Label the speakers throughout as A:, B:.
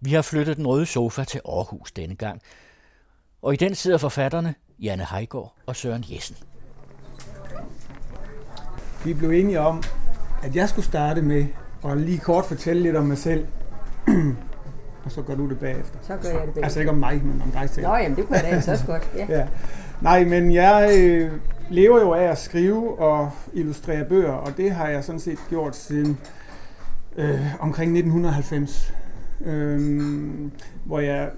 A: Vi har flyttet den røde sofa til Aarhus denne gang, og i den sidder forfatterne Janne Heigård og Søren Jessen.
B: Vi blev enige om, at jeg skulle starte med at lige kort fortælle lidt om mig selv. og så gør du det bagefter.
C: Så gør jeg det bagefter.
B: Altså ikke om mig, men om dig selv.
C: Nå, jamen det kunne jeg da altså også godt. Ja.
B: ja. Nej, men jeg øh, lever jo af at skrive og illustrere bøger, og det har jeg sådan set gjort siden øh, omkring 1990, øh, hvor jeg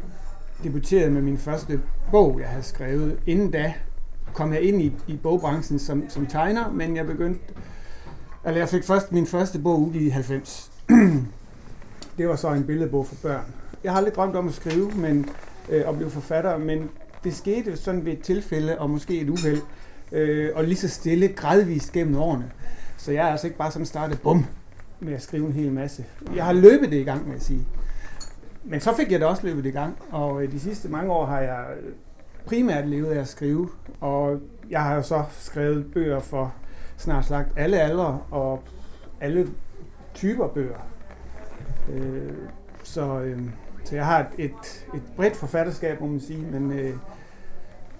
B: debuterede med min første bog, jeg havde skrevet. Inden da kom jeg ind i, i bogbranchen som, som tegner, men jeg begyndte, eller jeg fik først min første bog ud i 90. det var så en billedbog for børn. Jeg har aldrig drømt om at skrive, men øh, at blive forfatter, men det skete sådan ved et tilfælde og måske et uheld, øh, og lige så stille gradvist gennem årene. Så jeg er altså ikke bare sådan startet bum med at skrive en hel masse. Jeg har løbet det i gang med at sige. Men så fik jeg det også løbet i gang, og øh, de sidste mange år har jeg øh, primært levet af at skrive, og jeg har jo så skrevet bøger for snart sagt alle aldre og alle typer bøger. Øh, så, øh, så jeg har et, et, et bredt forfatterskab, må man sige, men øh,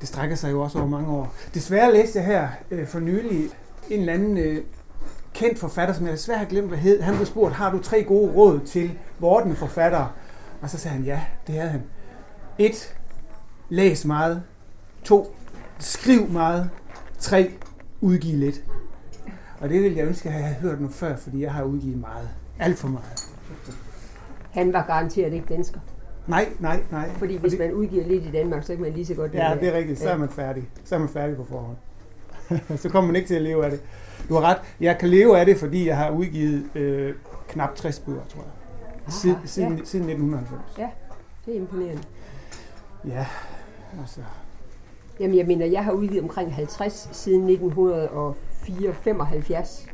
B: det strækker sig jo også over mange år. Desværre læste jeg her øh, for nylig en eller anden øh, kendt forfatter, som jeg desværre har glemt, hvad hed. Han blev spurgt, har du tre gode råd til vorden forfattere? Og så sagde han, ja, det havde han. Et, læs meget. To, skriv meget. Tre, udgiv lidt. Og det ville jeg ønske, at jeg havde hørt nu før, fordi jeg har udgivet meget. Alt for meget.
C: Han var garanteret ikke dansker.
B: Nej, nej, nej.
C: Fordi hvis fordi... man udgiver lidt i Danmark, så kan man lige så godt...
B: Ja, det er rigtigt. Så er man færdig. Så er man færdig på forhånd. så kommer man ikke til at leve af det. Du har ret. Jeg kan leve af det, fordi jeg har udgivet øh, knap 60 bøger, tror jeg. Siden, ja. siden, siden 1990.
C: Ja, det er imponerende.
B: Ja, altså...
C: Jamen, jeg mener, jeg har udgivet omkring 50 siden 1974.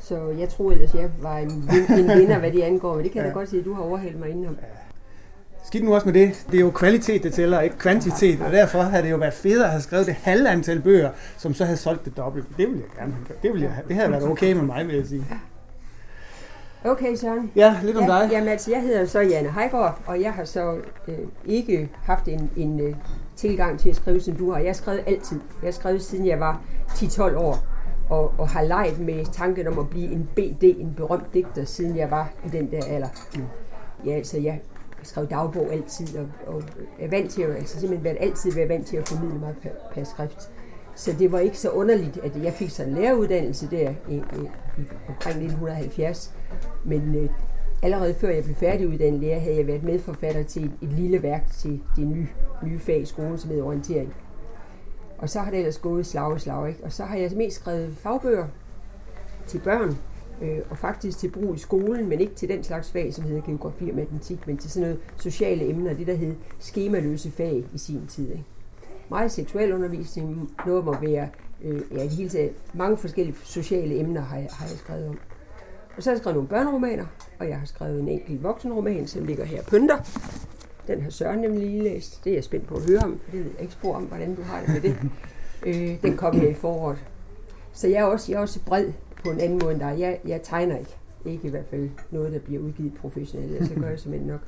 C: Så jeg troede ellers, jeg var en, en vinder, hvad det angår. Men det kan jeg ja. da godt sige, at du har overhældt mig indenom. Ja.
B: Skidt nu også med det. Det er jo kvalitet, det tæller, ikke kvantitet. Og derfor havde det jo været federe at have skrevet det halve antal bøger, som så havde solgt det dobbelt. Det ville jeg gerne have. Det, ville jeg, det havde været okay med mig, vil jeg sige.
C: Okay, Søren.
B: Ja, lidt om
C: ja,
B: dig.
C: Jamen altså, jeg hedder så Janne Heigård, og jeg har så øh, ikke haft en, en øh, tilgang til at skrive, som du har. Jeg har skrevet altid. Jeg har skrevet, siden jeg var 10-12 år, og, og har leget med tanken om at blive en BD, en berømt digter, siden jeg var i den der alder. Mm. Ja, altså, jeg skrev dagbog altid, og, og er vant til at, altså simpelthen været, altid været vant til at formidle mig per, per skrift. Så det var ikke så underligt, at jeg fik sådan en læreruddannelse der i, i, i omkring 1970. Men øh, allerede før jeg blev færdiguddannet lærer, havde jeg været medforfatter til et, et lille værk til det nye, nye fag i skolen, som hedder orientering. Og så har det ellers gået slag i slag, ikke? Og så har jeg mest skrevet fagbøger til børn, øh, og faktisk til brug i skolen, men ikke til den slags fag, som hedder geografi og matematik, men til sådan noget sociale emner, det der hed skemaløse fag i sin tid. Ikke? Meget seksuel undervisning, noget må være, øh, ja, i hele taget, mange forskellige sociale emner har jeg, har jeg skrevet om. Og så har jeg skrevet nogle børneromaner, og jeg har skrevet en enkelt voksenroman, som ligger her pynter. Den har Søren nemlig lige læst. Det er jeg spændt på at høre om, for det ved jeg ikke spor om, hvordan du har det med det. øh, den kom her i foråret. Så jeg er også, jeg er også bred på en anden måde end dig. Jeg, jeg tegner ikke. Ikke i hvert fald noget, der bliver udgivet professionelt. Så gør jeg simpelthen nok.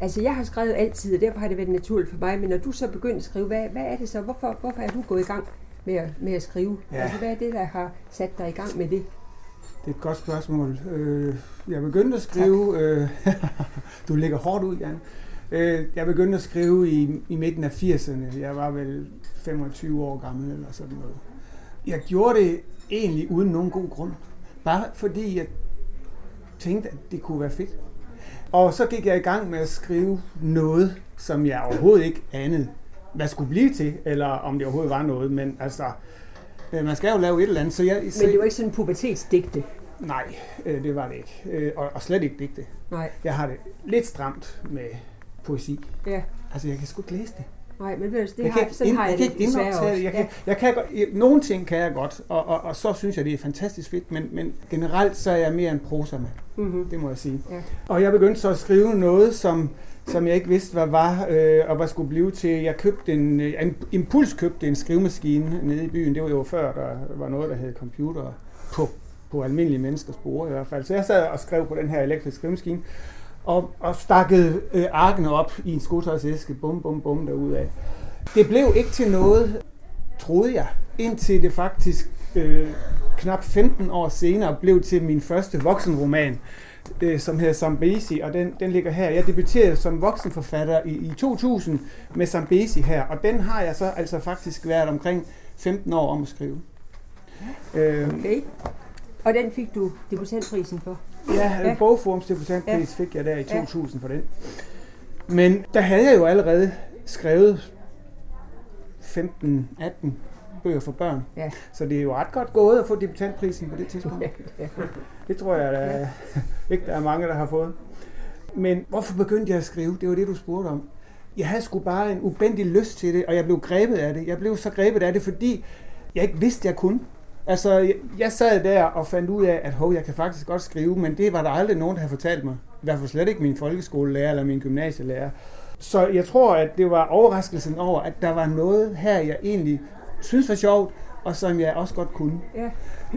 C: Altså, jeg har skrevet altid, og derfor har det været naturligt for mig. Men når du så begynder at skrive, hvad, hvad er det så? Hvorfor, hvorfor er du gået i gang med at, med at skrive? Ja. Altså, hvad er det, der har sat dig i gang med det?
B: Det er et godt spørgsmål. Øh, jeg begyndte at skrive... Øh, du ligger hårdt ud, Jan. Øh, jeg begyndte at skrive i, i midten af 80'erne. Jeg var vel 25 år gammel eller sådan noget. Jeg gjorde det egentlig uden nogen god grund. Bare fordi jeg tænkte, at det kunne være fedt. Og så gik jeg i gang med at skrive noget, som jeg overhovedet ikke anede, hvad skulle blive til, eller om det overhovedet var noget. Men altså, man skal jo lave et eller andet. Så jeg,
C: så, Men det var ikke sådan en pubertetsdigte?
B: Nej, øh, det var det ikke. Øh, og, og slet ikke digte.
C: Nej.
B: Jeg har det lidt stramt med poesi.
C: Ja.
B: Altså, jeg kan sgu ikke læse det.
C: Nej, men det, det jeg har, kan, sådan ind, har jeg, jeg det desværre også.
B: Jeg, kan, ja. jeg kan godt, nogle ting kan jeg godt, og, og, og så synes jeg, det er fantastisk fedt, men, men generelt så er jeg mere en prosa med. Mm-hmm. Det må jeg sige. Ja. Og jeg begyndte så at skrive noget, som, som jeg ikke vidste, hvad var, øh, og hvad skulle blive til. Jeg købte en, øh, en impuls købte en skrivemaskine nede i byen. Det var jo før, der var noget, der hed computer på, på almindelige menneskers bord i hvert fald. Så jeg sad og skrev på den her elektriske skrivemaskine. og, og stakkede øh, arkene op i en skotøjsæske, bum, bum, bum, derudad. Det blev ikke til noget, troede jeg, indtil det faktisk øh, knap 15 år senere blev til min første voksenroman, øh, som hedder Zambesi, og den, den ligger her. Jeg debuterede som voksenforfatter i, i 2000 med Zambesi her, og den har jeg så altså faktisk været omkring 15 år om at skrive.
C: Øh, okay. Og den fik du debutantprisen for?
B: Ja, ja. Bogforums debutantpris ja. fik jeg der i 2000 ja. for den. Men der havde jeg jo allerede skrevet 15-18 bøger for børn. Ja. Så det er jo ret godt gået at få debutantprisen på det tidspunkt. Ja. Det tror jeg der ja. ikke, der er mange, der har fået. Men hvorfor begyndte jeg at skrive? Det var det, du spurgte om. Jeg havde sgu bare en ubendig lyst til det, og jeg blev grebet af det. Jeg blev så grebet af det, fordi jeg ikke vidste, jeg kunne. Altså, jeg, jeg sad der og fandt ud af, at hov, jeg kan faktisk godt skrive, men det var der aldrig nogen, der havde fortalt mig. I hvert fald slet ikke min folkeskolelærer eller min gymnasielærer. Så jeg tror, at det var overraskelsen over, at der var noget her, jeg egentlig synes var sjovt, og som jeg også godt kunne. Ja.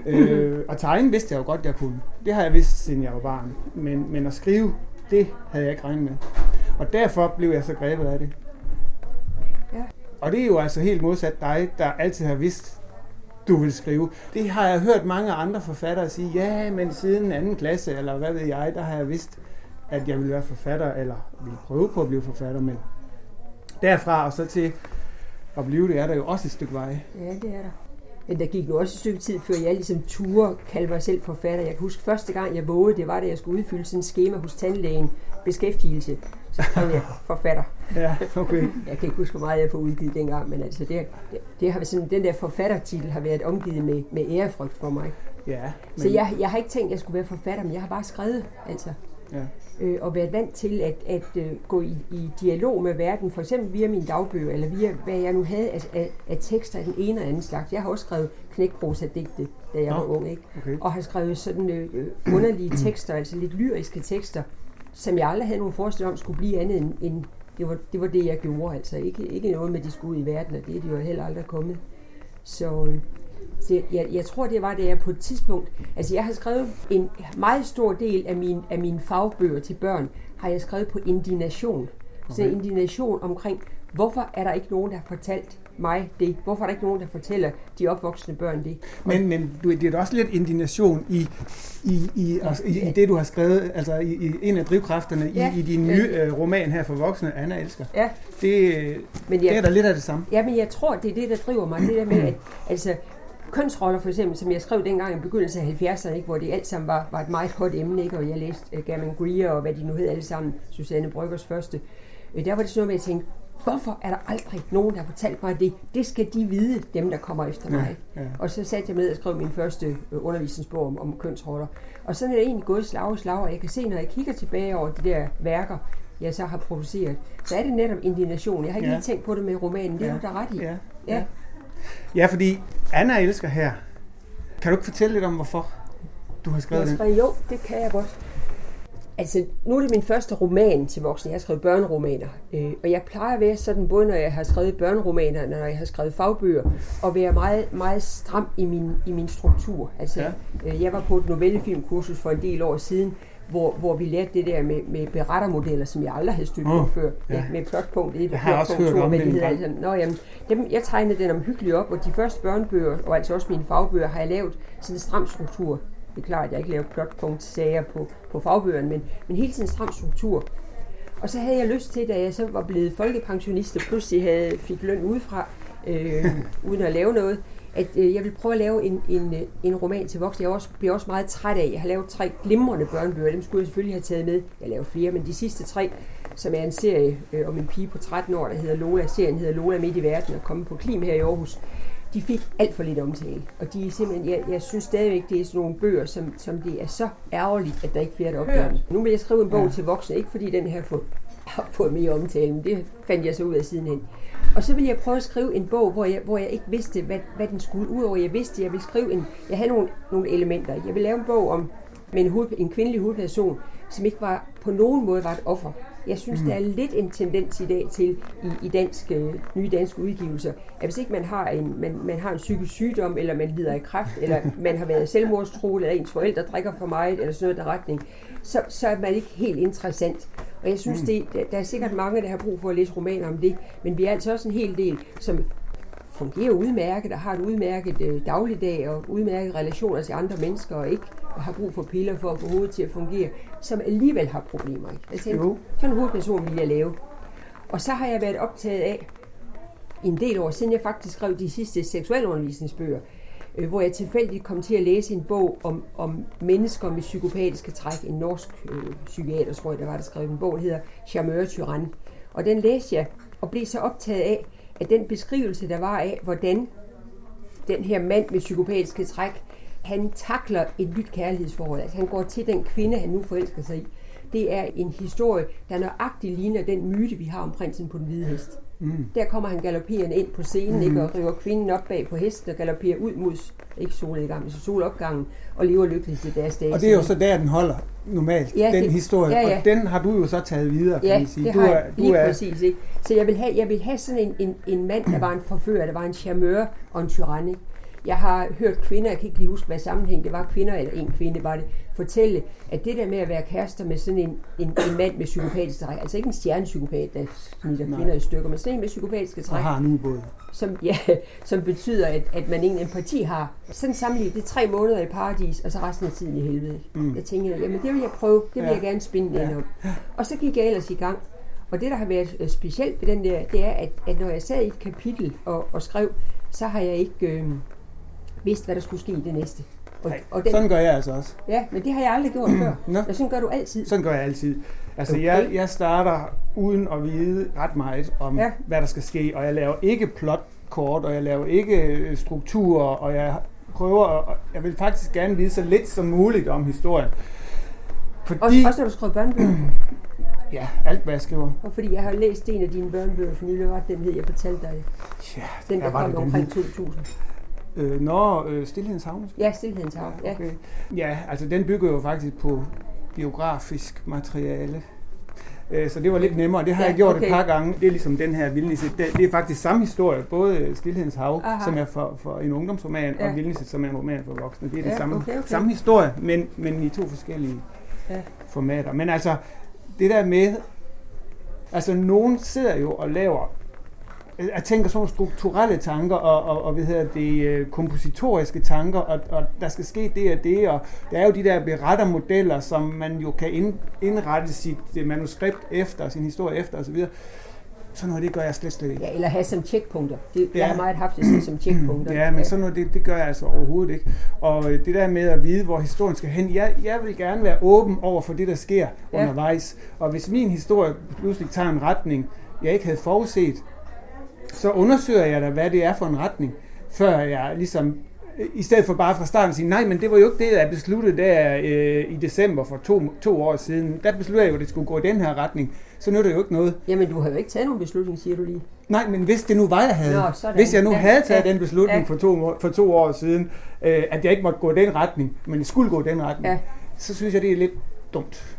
B: øh, og tegne vidste jeg jo godt, jeg kunne. Det har jeg vidst, siden jeg var barn. Men, men at skrive, det havde jeg ikke regnet med. Og derfor blev jeg så grebet af det. Ja. Og det er jo altså helt modsat dig, der altid har vidst, du vil skrive. Det har jeg hørt mange andre forfattere sige, ja, men siden anden klasse, eller hvad ved jeg, der har jeg vidst, at jeg ville være forfatter, eller ville prøve på at blive forfatter, men derfra og så til at blive det, er der jo også et stykke vej.
C: Ja, det er der. Men der gik jo også et stykke tid, før jeg ligesom turde kalde mig selv forfatter. Jeg kan huske, første gang jeg vågede, det var, da jeg skulle udfylde sådan en schema hos tandlægen. Beskæftigelse. Så skrev jeg forfatter.
B: Ja, okay.
C: Jeg kan ikke huske, hvor meget jeg får udgivet dengang, men altså det, det, det har sådan, den der forfattertitel har været omgivet med, med ærefrygt for mig.
B: Ja,
C: men... Så jeg, jeg har ikke tænkt, at jeg skulle være forfatter, men jeg har bare skrevet, altså. Ja. Øh, og været vant til at, at uh, gå i, i dialog med verden, for eksempel via mine dagbøger, eller via hvad jeg nu havde af, af, af tekster af den ene og anden slags. Jeg har også skrevet knækprosa-digte, da jeg var ung, ikke? Okay. og har skrevet sådan øh, øh, underlige tekster, altså lidt lyriske tekster, som jeg aldrig havde nogen forestilling om skulle blive andet end, end det, var, det var det, jeg gjorde. Altså ikke, ikke noget med, at de skulle ud i verden, og det er de jo heller aldrig kommet. Så, øh, så jeg, jeg tror, det var det, jeg på et tidspunkt... Altså, jeg har skrevet en meget stor del af, min, af mine fagbøger til børn, har jeg skrevet på indignation. Okay. Så indignation omkring, hvorfor er der ikke nogen, der har fortalt mig det? Hvorfor er der ikke nogen, der fortæller de opvoksende børn det?
B: Men, men du, det er også lidt indignation i, i, i, altså, i, i det, du har skrevet, altså i, i en af drivkræfterne ja. i, i din nye ja. øh, roman her for voksne, Anna elsker. Ja. Det, men jeg, det er der lidt af det samme.
C: Ja, men jeg tror, det er det, der driver mig. Det der med, at altså, kønsroller for eksempel, som jeg skrev dengang i begyndelsen af 70'erne, ikke, hvor det alt sammen var, var et meget hot emne, ikke, og jeg læste uh, German Greer og hvad de nu hed alle sammen, Susanne Bryggers første. Uh, der var det sådan noget med, at jeg tænkte, hvorfor er der aldrig nogen, der har fortalt mig det? Det skal de vide, dem der kommer efter mig. Ja, ja. Og så satte jeg med og skrev min første øh, undervisningsbog om, om kønsroller. Og sådan er det egentlig gået slag og slag, og jeg kan se, når jeg kigger tilbage over de der værker, jeg så har produceret, så er det netop indignation. Jeg har ikke ja. lige tænkt på det med romanen, det ja. er du da ret i. Ja.
B: Ja. ja, fordi Anna elsker her. Kan du ikke fortælle lidt om, hvorfor du har skrevet
C: den? Jo, det kan jeg godt. Altså, nu er det min første roman til voksne. Jeg har skrevet børneromaner. Øh, og jeg plejer at være sådan, både når jeg har skrevet børneromaner, når jeg har skrevet fagbøger, og være meget, meget stram i min, i min struktur. Altså, ja. øh, jeg var på et novellefilmkursus for en del år siden, hvor, hvor vi lærte det der med, med berettermodeller, som jeg aldrig havde stødt på oh, før. Ja. Med plotpunkt 1 og plotpunkt 2, hvad det hedder. Altså, nå, jamen, dem, jeg tegnede den omhyggeligt op, og de første børnebøger, og altså også mine fagbøger, har jeg lavet sådan en stram struktur. Det er klart, at jeg ikke laver plotpunkt-sager på, på fagbøgerne, men, men hele tiden stram struktur. Og så havde jeg lyst til, da jeg så var blevet folkepensionist, og pludselig havde, fik løn udefra, øh, uden at lave noget, at øh, jeg vil prøve at lave en, en, øh, en roman til voksne. Jeg også, bliver også meget træt af. Jeg har lavet tre glimrende børnebøger. Dem skulle jeg selvfølgelig have taget med. Jeg laver flere, men de sidste tre, som er en serie øh, om en pige på 13 år, der hedder Lola. Serien hedder Lola midt i verden og kommer på Klim her i Aarhus. De fik alt for lidt omtale. Og de er simpelthen, jeg, jeg synes stadigvæk, det er sådan nogle bøger, som, som det er så ærgerligt, at der ikke er flere, der opdager Nu vil jeg skrive en bog ja. til voksne, ikke fordi den her får, har fået mere omtale, men det fandt jeg så ud af sidenhen. Og så ville jeg prøve at skrive en bog, hvor jeg, hvor jeg ikke vidste, hvad, hvad den skulle. Udover jeg vidste, at jeg ville skrive en... Jeg havde nogle, nogle elementer. Jeg ville lave en bog om med en, hoved, en kvindelig hovedperson, som ikke var på nogen måde var et offer. Jeg synes, mm. der er lidt en tendens i dag til i, i dansk, øh, nye danske udgivelser, at hvis ikke man har, en, man, man har en psykisk sygdom, eller man lider af kræft, eller man har været selvmordstroet, eller ens forældre drikker for meget, eller sådan noget der retning, så, så er man ikke helt interessant. Og jeg synes, mm. det, der er sikkert mange, der har brug for at læse romaner om det, men vi er altså også en hel del, som fungerer udmærket og har et udmærket øh, dagligdag og udmærket relationer til andre mennesker og ikke har brug for piller for at få hovedet til at fungere, som alligevel har problemer. Jeg tænkte, jo. sådan en hovedperson vil jeg lave. Og så har jeg været optaget af, en del år siden jeg faktisk skrev de sidste seksualundervisningsbøger, øh, hvor jeg tilfældigt kom til at læse en bog om, om mennesker med psykopatiske træk. En norsk øh, psykiater, tror jeg, der var, der skrev en bog, der hedder Charmeur Tyrann. Og den læste jeg og blev så optaget af, at den beskrivelse, der var af, hvordan den her mand med psykopatiske træk, han takler et nyt kærlighedsforhold. Altså han går til den kvinde, han nu forelsker sig i. Det er en historie, der nøjagtigt ligner den myte, vi har om prinsen på den hvide hest. Mm. Der kommer han galopperende ind på scenen mm. ikke, og river kvinden op bag på hesten og galopperer ud mod ikke solnedgangen, men solopgangen og lever lykkeligt til deres dage.
B: Og det er jo så der, den holder normalt, ja, den det, historie. Ja, ja. Og den har du jo så taget videre, kan
C: ja,
B: man sige.
C: det
B: du
C: har er, du lige er... præcis. Ikke? Så jeg vil, have, jeg vil have sådan en, en, en mand, der var en forfører, der var en charmeur og en tyrann. Jeg har hørt kvinder, jeg kan ikke lige huske, hvad sammenhæng det var, kvinder eller en kvinde var det, fortælle, at det der med at være kærester med sådan en, en, en mand med psykopatiske træk, altså ikke en stjernepsykopat, der snitter Nej. kvinder i stykker, men sådan en med psykopatiske træk.
B: Har en ubåd.
C: Som, ja, som betyder, at, at man ingen empati har. Sådan sammenlignet, det er tre måneder i paradis, og så resten af tiden i helvede. Mm. Jeg tænkte, jamen det vil jeg prøve, det vil ja. jeg gerne spinde ja. ind om. Og så gik jeg ellers i gang. Og det, der har været øh, specielt ved den der, det er, at, at når jeg sad i et kapitel og, og skrev, så har jeg ikke øh, vidst, hvad der skulle ske i det næste.
B: Og, Nej, og den, sådan gør jeg altså også.
C: Ja, men det har jeg aldrig gjort før. Nå. Ja, sådan gør du altid.
B: Sådan gør jeg altid. Altså, okay. jeg, jeg starter uden at vide ret meget om, ja. hvad der skal ske, og jeg laver ikke plotkort, og jeg laver ikke øh, strukturer, og jeg prøver, og jeg vil faktisk gerne vide så lidt som muligt om historien.
C: Fordi, også, også når du skriver børnebøger?
B: ja, alt hvad jeg skriver.
C: Og fordi jeg har læst en af dine børnebøger for nylig, var den hed, jeg fortalte dig. Ja, den der kom omkring 2000.
B: Øh, Nå, øh, Stilhedens Havn?
C: Ja, Stilhedens Havn, ja. Okay.
B: Ja, altså den bygger jo faktisk på biografisk materiale. Øh, så det var lidt nemmere. Det har ja, jeg gjort okay. et par gange. Det er ligesom den her Vildnisset. Det, er faktisk samme historie. Både Stilhedens Hav, Aha. som er for, for en ungdomsroman, ja. og Vildnisset, som er en roman for voksne. Det er ja, det samme, okay, okay. samme historie, men, men i to forskellige ja. formater. Men altså, det der med, altså nogen sidder jo og laver jeg tænker sådan strukturelle tanker og, og, og hvad hedder det, øh, kompositoriske tanker, og, og der skal ske det og det, og der er jo de der berettermodeller, som man jo kan ind, indrette sit øh, manuskript efter, sin historie efter osv. Sådan noget, det gør jeg slet, slet ikke.
C: Ja, eller have som checkpunkter. Det, ja. Jeg har meget haft det som checkpunkter.
B: Ja, men sådan noget, det, det gør jeg altså overhovedet ikke. Og øh, det der med at vide, hvor historien skal hen, jeg, jeg vil gerne være åben over for det, der sker ja. undervejs. Og hvis min historie pludselig tager en retning, jeg ikke havde forudset, så undersøger jeg da, hvad det er for en retning, før jeg ligesom, i stedet for bare fra starten at sige, nej, men det var jo ikke det, jeg besluttede der øh, i december for to, to år siden. Der besluttede jeg jo, at det skulle gå i den her retning. Så nu er det jo ikke noget.
C: Jamen, du har jo ikke taget nogen beslutning, siger du lige.
B: Nej, men hvis det nu var, jeg havde. Nå, hvis jeg nu ja, havde taget ja, den beslutning ja. for, to, for to år siden, øh, at jeg ikke måtte gå i den retning, men jeg skulle gå i den retning, ja. så synes jeg, det er lidt dumt.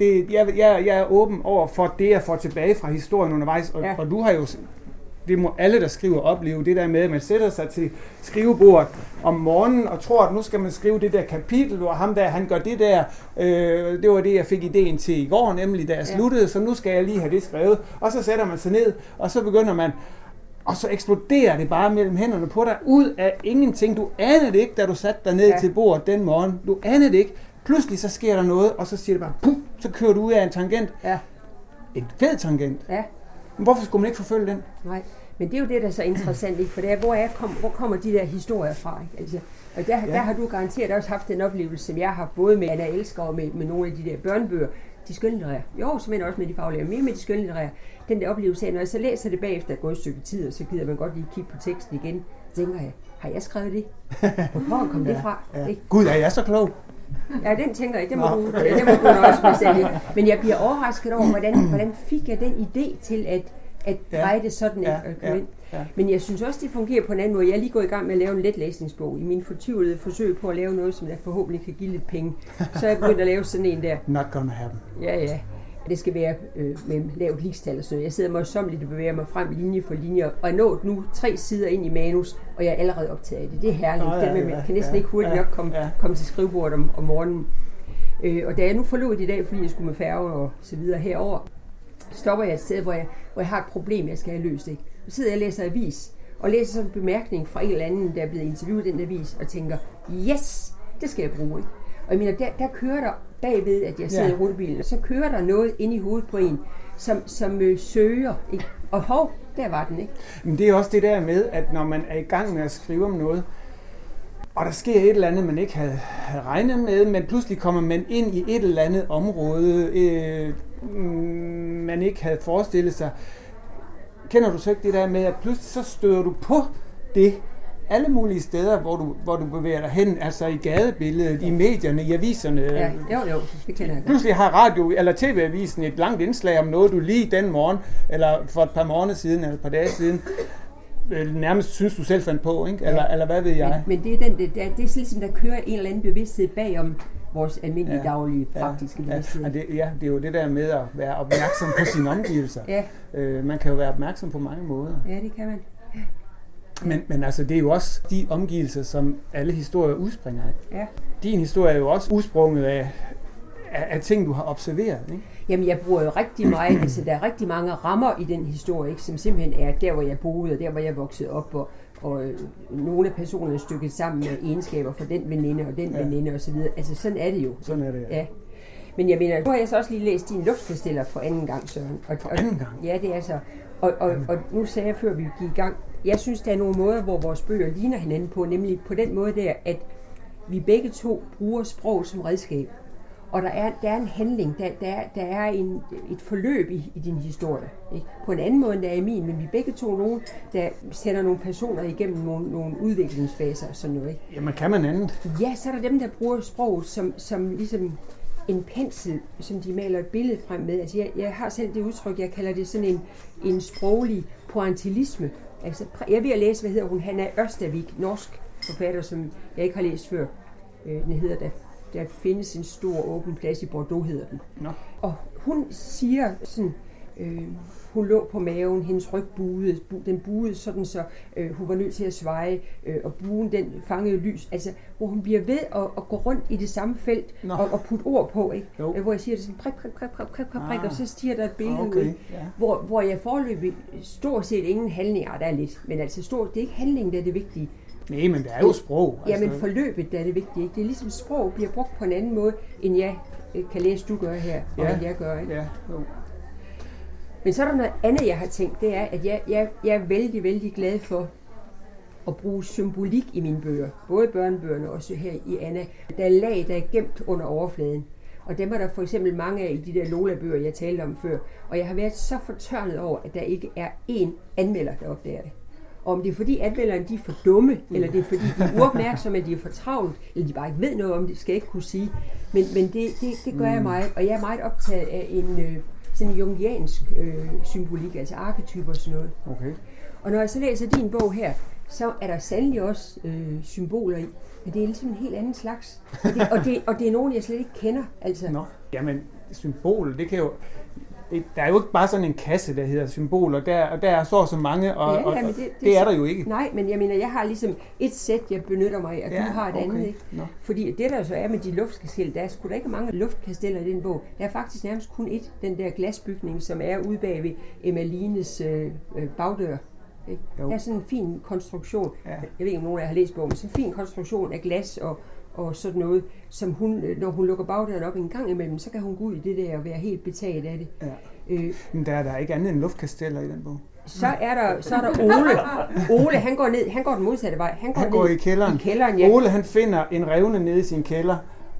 B: Det, jeg, jeg, jeg er åben over for det, jeg får tilbage fra historien undervejs, og, ja. og du har jo det må alle, der skriver, opleve. Det der med, at man sætter sig til skrivebordet om morgenen og tror, at nu skal man skrive det der kapitel, og ham der, han gør det der. Øh, det var det, jeg fik ideen til i går, nemlig da jeg ja. sluttede, så nu skal jeg lige have det skrevet. Og så sætter man sig ned, og så begynder man og så eksploderer det bare mellem hænderne på dig, ud af ingenting. Du anede det ikke, da du satte dig ned ja. til bordet den morgen. Du anede det ikke. Pludselig så sker der noget, og så siger det bare, pum, så kører du ud af en tangent. Ja. En fed tangent. Ja. Men hvorfor skulle man ikke forfølge den?
C: Nej. Men det er jo det, der er så interessant, ikke? for det er, hvor, er, kom, hvor kommer de der historier fra? Ikke? Altså, og der, ja. der har du garanteret også haft den oplevelse, som jeg har både med Anna Elsker og med, med nogle af de der børnebøger, de skønlitterære. Jo, men også med de faglige, mere med de skønlitterære. Den der oplevelse af, når jeg så læser det bagefter et godt stykke tid, og så gider man godt lige kigge på teksten igen, så tænker jeg, har jeg skrevet det? Hvor kom det fra?
B: Ja. Ikke? Gud, er jeg så klog?
C: Ja, den tænker jeg, det må, du, det må du også selv Men jeg bliver overrasket over, hvordan, hvordan fik jeg den idé til at, at dreje det sådan ja, ja, ja. Men jeg synes også, det fungerer på en anden måde. Jeg er lige gået i gang med at lave en let læsningsbog i min fortvivlede forsøg på at lave noget, som der forhåbentlig kan give lidt penge. Så jeg begyndt at lave sådan en der.
B: Not gonna happen.
C: Ja, ja. Det skal være øh, med lavt ligestal og sådan noget. Jeg sidder møjsommeligt og bevæger mig frem linje for linje, og jeg nået nu tre sider ind i manus, og jeg er allerede optaget af det. Det er herligt.
B: Nå, ja,
C: det med, man kan næsten
B: ja,
C: ikke hurtigt
B: ja,
C: nok komme,
B: ja.
C: komme til skrivebordet om, om morgenen. Øh, og da jeg nu forlod i dag, fordi jeg skulle med færge og så videre herover, stopper jeg et sted, hvor jeg, hvor jeg har et problem, jeg skal have løst. Ikke? Så sidder jeg og læser avis, og læser sådan en bemærkning fra en eller anden, der er blevet interviewet i den avis, og tænker, yes, det skal jeg bruge. Ikke? Og jeg mener, der, der kører der bagved, at jeg sidder
B: Ja.
C: i rutebilen, og så kører der noget ind i hovedet på en, som, som øh, søger. Ikke? Og hov, der var den, ikke?
B: Men det er også det der med, at når man er i gang med at skrive om noget, og der sker et eller andet, man ikke havde, havde regnet med, men pludselig kommer man ind i et eller andet område, øh, man ikke havde forestillet sig. Kender du så ikke det der med, at pludselig så støder du på det alle mulige steder, hvor du, hvor du bevæger dig hen, altså i gadebilledet, i medierne, i aviserne.
C: Ja, jo, jo, det kender jeg.
B: Pludselig har radio eller tv-avisen et langt indslag om noget, du lige den morgen, eller for et par måneder siden, eller et par dage siden, øh, nærmest synes du selv fandt på, ikke? Eller,
C: Ja.
B: eller hvad ved jeg?
C: Men, men det er den, det, det, er, det er ligesom, der kører en eller anden bevidsthed bagom vores almindelige
B: Ja.
C: daglige praktiske
B: ja,
C: bevidsthed.
B: ja, det, ja, det er jo det der med at være opmærksom på sine omgivelser.
C: Ja,
B: Øh, man kan jo være opmærksom på mange måder.
C: ja, det kan man.
B: Men, men altså, det er jo også de omgivelser, som alle historier udspringer af.
C: Ja.
B: Din historie er jo også udsprunget af, af, af ting, du har observeret. Ikke?
C: Jamen, jeg bruger jo rigtig meget, altså der er rigtig mange rammer i den historie, ikke, som simpelthen er der, hvor jeg boede, og der, hvor jeg voksede op, og, og øh, nogle af personerne er stykket sammen med egenskaber for den veninde og den
B: Ja.
C: ja. veninde osv. Altså, sådan er det jo.
B: Sådan er det.
C: Ja. Men jeg mener, nu har jeg så også lige læst din luftkasteller for anden gang, Søren. Og,
B: For anden gang?
C: Ja, det er så. Og, og, og nu sagde jeg før, vi gik i gang, jeg synes, der er nogle måder, hvor vores bøger ligner hinanden på, nemlig på den måde der, at vi begge to bruger sprog som redskab. Og der er, der er en handling, der, der, er, der er en, et forløb i, i din historie. Ikke? På en anden måde, end der er i min, men vi begge to nogen, der sender nogle personer igennem nogle, nogle udviklingsfaser og sådan noget. Ikke?
B: Jamen, kan man andet?
C: Ja, så er der dem, der bruger sproget som, som ligesom en pensel, som de maler et billede frem med. Altså, jeg, jeg har selv det udtryk, jeg kalder det sådan en, en sproglig pointillisme. Altså, jeg ved at læse, hvad hedder hun, Hanna Ørstavik, norsk forfatter, som jeg ikke har læst før. Øh, Den hedder, der, der findes en stor åben plads i Bordeaux, hedder den.
B: Nå.
C: Og hun siger sådan, øh, hun lå på maven, hendes ryg buede, bu, den buede sådan, så øh, hun var nødt til at sveje, øh, og buen den fangede lys. Altså, hvor hun bliver ved at, at gå rundt i det samme felt
B: Nå.
C: og, og putte ord på, ikke?
B: Jo.
C: Øh, hvor jeg siger det sådan, prik, prik, prik, prik, prik, prik,
B: Ah.
C: og så stiger der et billede
B: Okay,
C: ud,
B: ja.
C: hvor, hvor jeg forløbig stort set ingen handling, ah, der er lidt, men altså stort, det er ikke handlingen, der er det vigtige.
B: Nej, men det er jo sprog. altså.
C: Jamen forløbet, der er det vigtige. Ikke? Det er ligesom sprog bliver brugt på en anden måde, end jeg øh, kan læse, du gør her, og
B: Ja.
C: jeg gør. Ikke?
B: Ja, jo.
C: Men så er der noget andet, jeg har tænkt, det er, at jeg, jeg, jeg er vældig, vældig glad for at bruge symbolik i mine bøger. Både børnebøgerne og også her i Anna. Der er lag, der er gemt under overfladen. Og dem er der for eksempel mange af i de der Lola-bøger, jeg talte om før. Og jeg har været så fortørnet over, at der ikke er én anmelder, der opdager det. Og om det er fordi anmelderne de er for dumme, eller det er fordi de er uopmærksomme, at de er for travlt, eller de bare ikke ved noget om det, skal jeg ikke kunne sige. Men, men det, det, det gør jeg meget, og jeg er meget optaget af en øh, sådan en jungiansk øh, symbolik, altså arketyper og sådan noget.
B: Okay.
C: Og når jeg så læser din bog her, så er der sandelig også øh, symboler i, men det er ligesom en helt anden slags. Og det, og, det, og det er nogen, jeg slet ikke kender. Altså.
B: Nå, jamen, symbol, det kan jo... Det, der er jo ikke bare sådan en kasse, der hedder symboler, der, og der er så og så mange, og,
C: Ja, ja,
B: og
C: det-
B: det,
C: det-
B: er der jo ikke.
C: Nej, men jeg mener, jeg har ligesom et sæt, jeg benytter mig af, og ja, du har et
B: okay.
C: andet. Ikke? Fordi det der så er med de luftkasteller, der er sgu da ikke mange luftkasteller i den bog. Der er faktisk nærmest kun et, den der glasbygning, som er ude bag ved Emmalines øh, øh, bagdør. Ikke? Der er sådan en fin konstruktion.
B: Ja.
C: Jeg ved ikke, om nogen af jer har læst bogen, men sådan en fin konstruktion af glas og, og sådan noget, som hun, øh, når hun lukker bagdøren op en gang imellem, så kan hun gå ud i det der og være helt betaget af det.
B: Ja.
C: Øh,
B: Men der er der ikke andet end luftkasteller i den bog.
C: så er der, så er der Ole. Ole, han går ned, han går den modsatte vej. Han går,
B: Han går
C: ned
B: i kælderen.
C: I kælderen, ja.
B: Ole han finder en revne nede i sin kælder,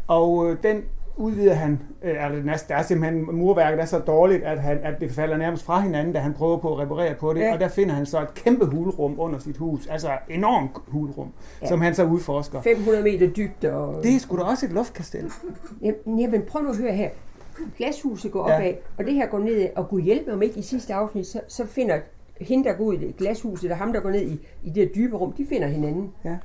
B: og øh, den udvider han, øh, altså næsten- der er simpelthen murværket er så dårligt, at, han, at det falder nærmest fra hinanden, da han prøver på at reparere på det,
C: Ja.
B: og der finder han så et kæmpe hulrum under sit hus, altså enormt hulrum,
C: Ja.
B: som han så udforsker.
C: 500 meter dybt. Og...
B: Det er sgu da også et luftkastel.
C: Jamen, jamen, prøv nu at høre her. Glashuset går
B: Ja.
C: opad, og det her går ned, og Gud hjælpe om ikke i sidste afsnit, så, så finder hende, der går ud i glashuset, og ham, der går ned i, i det dybe rum, de finder hinanden.
B: Ja.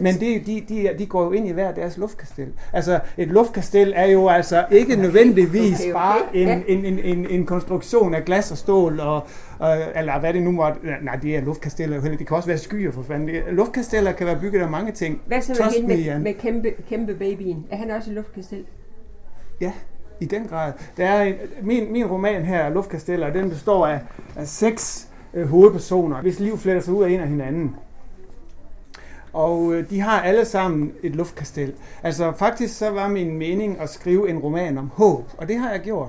B: Men det, de, de, de går jo ind i hver deres luftkastel. Altså, et luftkastel er jo altså ikke nødvendigvis okay, okay. bare en, en, en, en, en konstruktion af glas og stål, og, og, eller hvad det nu måtte... Nej, det er luftkasteller jo heller. Det kan også være skyer for fanden. Det, luftkasteller kan være bygget af mange ting.
C: Hvad så med, hende med, med kæmpe, kæmpe babyen? Er han også et luftkastel?
B: Ja, i den grad. Der er en, min, min roman her, Luftkasteller, den består af, af seks øh, hovedpersoner, hvis liv fletter sig ud af en af hinanden. Og øh, de har alle sammen et luftkastel. Altså faktisk så var min mening at skrive en roman om håb, og det har jeg gjort.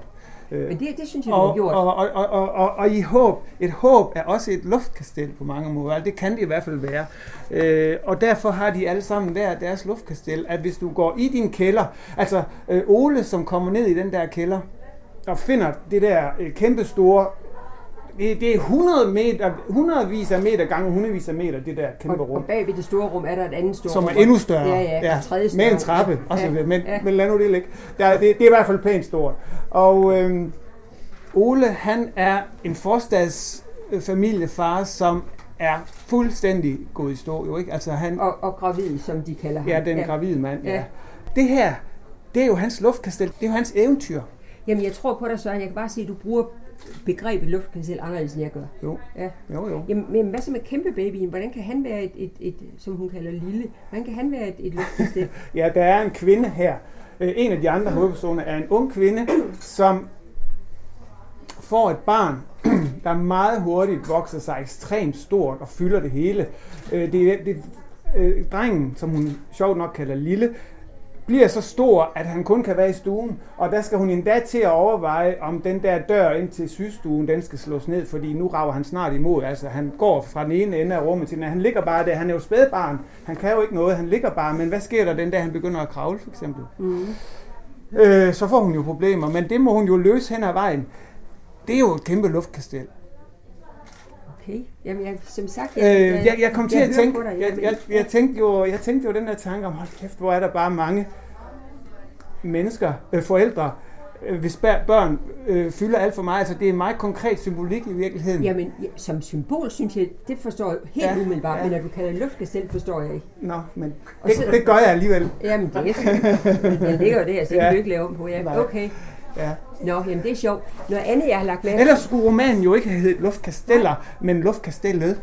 C: Øh, Men det, det synes jeg, du har gjort.
B: Og, og, og, og, og, og i håb, et håb er også et luftkastel på mange måder. Det kan det i hvert fald være. Øh, og derfor har de alle sammen hver deres luftkastel, at hvis du går i din kælder, altså øh, Ole, som kommer ned i den der kælder, og finder det der øh, kæmpe store det, det er 100 meter, hundredvis af meter gange hundredvis af meter, det der kæmpe rum.
C: Og bag ved det store rum er der et andet stort
B: Som
C: er
B: endnu større.
C: Ja, ja, ja
B: større med en trappe. Ja. Også, ja. Men, ja. men lad nu det ligge. Der, det, det er i hvert fald pænt stort. Og øhm, Ole, han er en forstadsfamiliefar, som er fuldstændig gået i stå, jo ikke?
C: Altså han, og, og gravid, som de kalder ham.
B: Ja, den ja. gravide mand, ja. ja. Det her, det er jo hans luftkastel, det er jo hans eventyr.
C: Jamen, jeg tror på dig, Søren. Jeg kan bare sige, at du bruger begrebet luftkastel anderledes, end jeg gør.
B: Jo. Ja. Jo, jo.
C: Jamen, men hvad så med kæmpe babyen? Hvordan kan han være et, et, et, som hun kalder lille, hvordan kan han være et, et luftkastel?
B: ja, der er en kvinde her. Øh, en af de andre hovedpersoner er en ung kvinde, som får et barn, der meget hurtigt vokser sig ekstremt stort og fylder det hele. Øh, det, det, øh, drengen, som hun sjovt nok kalder lille, bliver så stor, at han kun kan være i stuen, og der skal hun endda til at overveje, om den der dør ind til sygestuen, den skal slås ned, fordi nu rager han snart imod. Altså, han går fra den ene ende af rummet til den Han ligger bare der. Han er jo spædbarn. Han kan jo ikke noget. Han ligger bare. Men hvad sker der den dag, han begynder at kravle, for eksempel? Mm. Øh, så får hun jo problemer, men det må hun jo løse hen ad vejen. Det er jo et kæmpe luftkastel.
C: Okay. Jamen, jeg, som sagt,
B: jeg, øh, jeg, jeg kom til jeg at tænke, dig, jeg, jeg, jeg, tænkte jo, jeg tænkte jo den der tanke om, hold kæft, hvor er der bare mange mennesker, øh, forældre, øh, hvis børn øh, fylder alt for meget. Altså, det er en meget konkret symbolik i virkeligheden.
C: Jamen, ja, som symbol, synes jeg, det forstår jeg helt ja, umiddelbart, ja. men når du kalder luftkastel, forstår jeg ikke.
B: Nå, men det, så, det gør jeg alligevel.
C: Jamen, det er Den ligger jo der, så det ja. kan ikke lave om på. Ja, okay. Ja. Nå, jamen det er sjovt. Noget andet, jeg har lagt med...
B: Ellers skulle romanen jo ikke have heddet Luftkasteller, men Luftkastellet.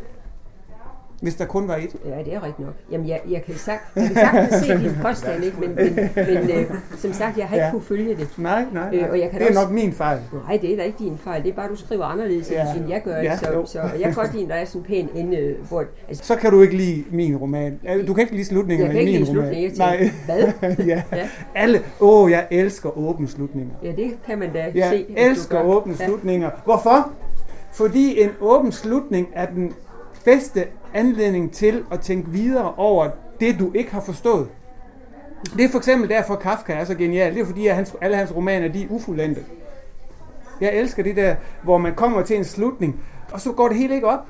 B: Hvis der kun var et.
C: Ja, det er rigtigt nok. Jamen, jeg, jeg kan sagt, jeg kan sagtens se din påstand, ikke? men, men, men øh, som sagt, jeg har ikke ja. kunne følge det.
B: Nej, nej, nej. Øh, og jeg kan det er også, nok min fejl.
C: Nej, det er da ikke din fejl. Det er bare, du skriver anderledes, ja. end jeg gør. Ja, så, så jeg kan godt lide, der er sådan pæn ende. Hvor,
B: altså, så kan du ikke lide min roman. Du kan ikke lide slutningen af min roman.
C: Jeg.
B: Nej. Hvad? ja. ja. Alle, åh, oh, jeg elsker åbne slutninger.
C: Ja, det kan man da
B: jeg
C: se.
B: Jeg elsker åbne ja. slutninger. Hvorfor? Fordi en åben slutning er den bedste anledning til at tænke videre over det, du ikke har forstået. Det er for eksempel derfor, Kafka er så genial. Det er fordi, at hans, alle hans romaner de er ufuldendte. Jeg elsker det der, hvor man kommer til en slutning, og så går det hele ikke op.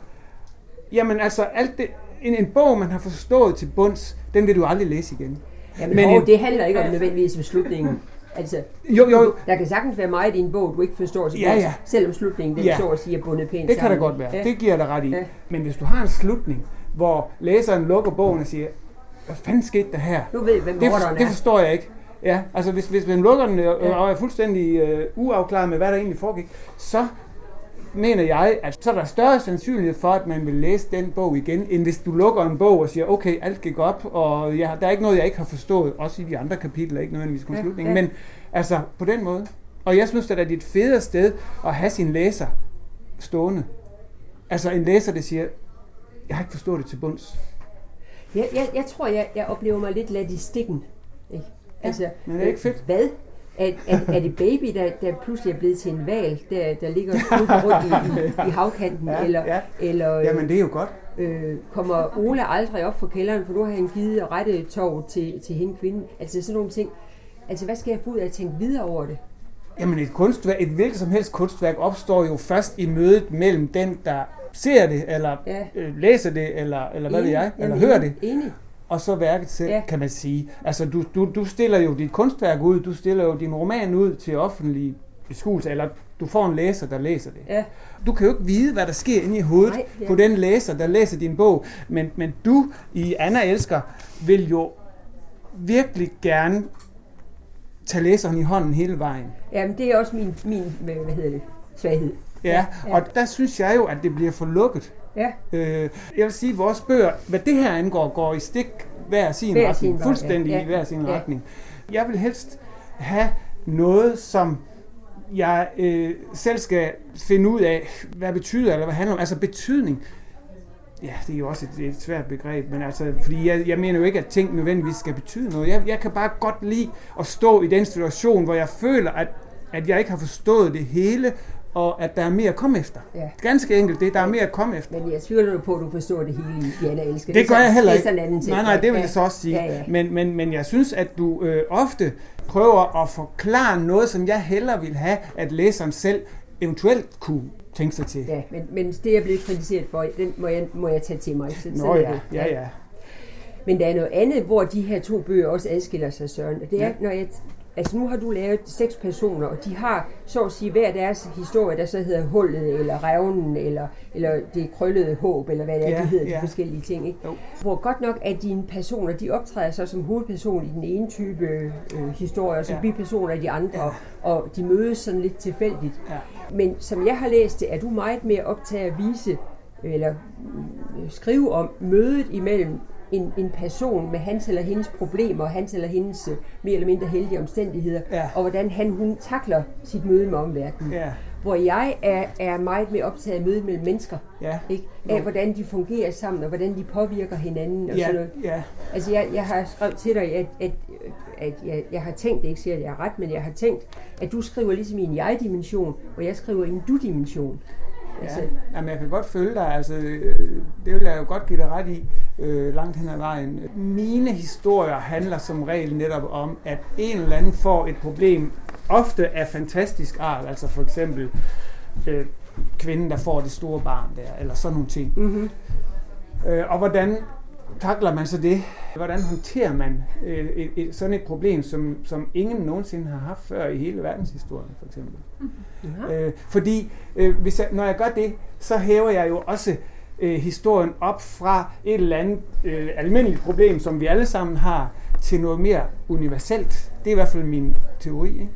B: Jamen altså, alt det, en, en bog, man har forstået til bunds, den vil du aldrig læse igen.
C: Jamen, Men en, det handler ikke om nødvendigvis med slutningen. Altså,
B: jo, jo.
C: Der kan sagtens være meget i en bog, du ikke forstår, så ja, ja. selvom slutningen den ja. så at sige er bundet pænt
B: Det kan sammen. det godt være. Ja. Det giver dig ret i. Ja. Men hvis du har en slutning, hvor læseren lukker bogen og siger, hvad fanden skete der her?
C: Nu ved hvem
B: det, for, det forstår jeg ikke. Ja, altså hvis, hvis man lukker den og, ja. og er fuldstændig uh, uafklaret med, hvad der egentlig foregik, så mener jeg, at så er der større sandsynlighed for, at man vil læse den bog igen, end hvis du lukker en bog og siger, okay, alt gik op, og jeg, der er ikke noget, jeg ikke har forstået, også i de andre kapitler, ikke nødvendigvis kun slutningen, ja, ja. men altså på den måde. Og jeg synes, at det er et federe sted at have sin læser stående. Altså en læser, der siger, jeg har ikke forstået det til bunds.
C: Jeg, jeg, jeg tror, jeg, jeg oplever mig lidt ladt i stikken. Ikke?
B: Altså, ja, men det er ikke fedt.
C: Hvad? Er, er, er det baby, der, der pludselig er blevet til en val, der, der ligger rundt i, i, i havkanten? Ja, eller, ja. eller,
B: Jamen, det er jo godt.
C: Øh, kommer Ole aldrig op fra kælderen, for nu har han givet rette tog til, til hende kvinden? Altså sådan nogle ting. Altså, hvad skal jeg få ud af at tænke videre over det?
B: Jamen, et kunstværk, et hvilket som helst kunstværk opstår jo først i mødet mellem den, der ser det, eller ja. øh, læser det, eller, eller hvad ved jeg, eller hører det.
C: Enig.
B: Og så værket selv, ja. kan man sige. Altså, du, du, du stiller jo dit kunstværk ud, du stiller jo din roman ud til offentlig beskuelse, eller du får en læser, der læser det.
C: Ja.
B: Du kan jo ikke vide, hvad der sker inde i hovedet
C: Nej, ja.
B: på den læser, der læser din bog, men, men du i Anna Elsker vil jo virkelig gerne tage læseren i hånden hele vejen.
C: Jamen, det er også min, min hvad hedder det, svaghed.
B: Ja,
C: Ja.
B: og der synes jeg jo, at det bliver for lukket.
C: Ja,
B: Øh, jeg vil sige, at vores bøger, hvad det her angår, går i stik hver sin
C: Hver
B: retning.
C: sin
B: fuldstændig
C: ja.
B: i hver sin
C: Ja.
B: retning. Jeg vil helst have noget, som jeg øh, selv skal finde ud af, hvad betyder, eller hvad handler om. Altså betydning. Ja, det er jo også et, et svært begreb, men altså, fordi jeg, jeg mener jo ikke, at ting nødvendigvis skal betyde noget. Jeg, jeg kan bare godt lide at stå i den situation, hvor jeg føler, at, at jeg ikke har forstået det hele, og at der er mere at komme efter.
C: ja.
B: Ganske enkelt det, der er mere at komme efter.
C: Men jeg tvivler på, at du forstår det hele i Anna Elsker.
B: Det gør
C: er
B: jeg heller
C: Det
B: ikke.
C: anden.
B: Nej, nej, det vil jeg så også sige.
C: Ja, ja.
B: Men, men, men jeg synes, at du øh, ofte prøver at forklare noget, som jeg hellere vil have, at læseren selv eventuelt kunne tænke sig til.
C: Ja, men, men det, jeg blevet kritiseret for, den må jeg, må jeg tage til mig. Så,
B: Nå ja,
C: det.
B: ja, ja.
C: Men der er noget andet, hvor de her to bøger også adskiller sig, Søren. Og det er,
B: Ja.
C: når jeg... Altså nu har du lavet seks personer, og de har så at sige hver deres historie, der så hedder hullet, eller revnen, eller, eller det krøllede håb, eller hvad det er,
B: Ja,
C: de hedder,
B: ja.
C: de forskellige ting. Ikke?
B: Jo.
C: Hvor godt nok at dine personer, de optræder så som hovedperson i den ene type øh, historie, og som
B: Ja.
C: bipersoner i de andre,
B: Ja.
C: og de mødes sådan lidt tilfældigt.
B: Ja.
C: Men som jeg har læst det, er du meget mere optaget at vise, eller øh, skrive om mødet imellem en, en person med hans eller hendes problemer, og hans eller hendes øh, mere eller mindre heldige omstændigheder,
B: Ja.
C: og hvordan han hun takler sit møde med omverdenen.
B: Ja,
C: Hvor jeg er, er meget mere optaget af mødet mellem mennesker,
B: ja.
C: ikke?
B: Jo.
C: af hvordan de fungerer sammen, og hvordan de påvirker hinanden og
B: Ja,
C: sådan noget.
B: ja,
C: Altså jeg, jeg har skrevet til dig, at, at, at jeg, jeg har tænkt, ikke siger, at jeg har ret, men jeg har tænkt, at du skriver ligesom i en jeg-dimension, og jeg skriver i en du-dimension.
B: Ja.
C: Altså,
B: Jamen, jeg kan godt følge dig. Altså, øh, det vil jeg jo godt give dig ret i øh, langt hen ad vejen. Mine historier handler som regel netop om, at en eller anden får et problem, ofte af fantastisk art, altså for eksempel øh, kvinden, der får det store barn der, eller sådan nogle ting.
C: mm-hmm.
B: Øh, og hvordan takler man så det? Hvordan håndterer man øh, et, et, sådan et problem, som, som ingen nogensinde har haft før i hele verdenshistorien, for eksempel?
C: ja.
B: Øh, fordi øh, hvis jeg, når jeg gør det, så hæver jeg jo også øh, historien op fra et eller andet øh, almindeligt problem, som vi alle sammen har, til noget mere universelt. Det er i hvert fald min teori. Ikke?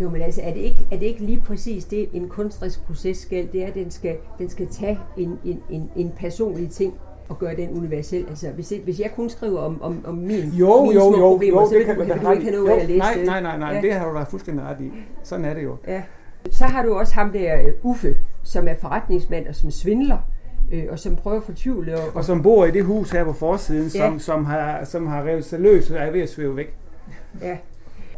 C: Jo, men altså, er det, ikke, er det ikke lige præcis det, en kunstnerisk proces skal? Det er, at den skal, den skal tage en, en, en, en personlig ting og gøre den universel. Altså, hvis, jeg, hvis jeg kun skriver om, om, om min,
B: Jo,
C: mine
B: jo,
C: små
B: jo,
C: problemer,
B: jo,
C: så
B: det
C: vil
B: kan
C: du, ikke have noget af at læse
B: nej,
C: det.
B: nej, nej, nej,
C: Ja.
B: det har du da fuldstændig ret i. Sådan er det jo.
C: Ja. Så har du også ham der, øh, Uffe, som er forretningsmand og som svindler, øh, og som prøver at fortvivle. Og,
B: Og som bor i det hus her på forsiden, som,
C: Ja.
B: som, har, som har revet sig løs og er ved at svæve væk.
C: Ja.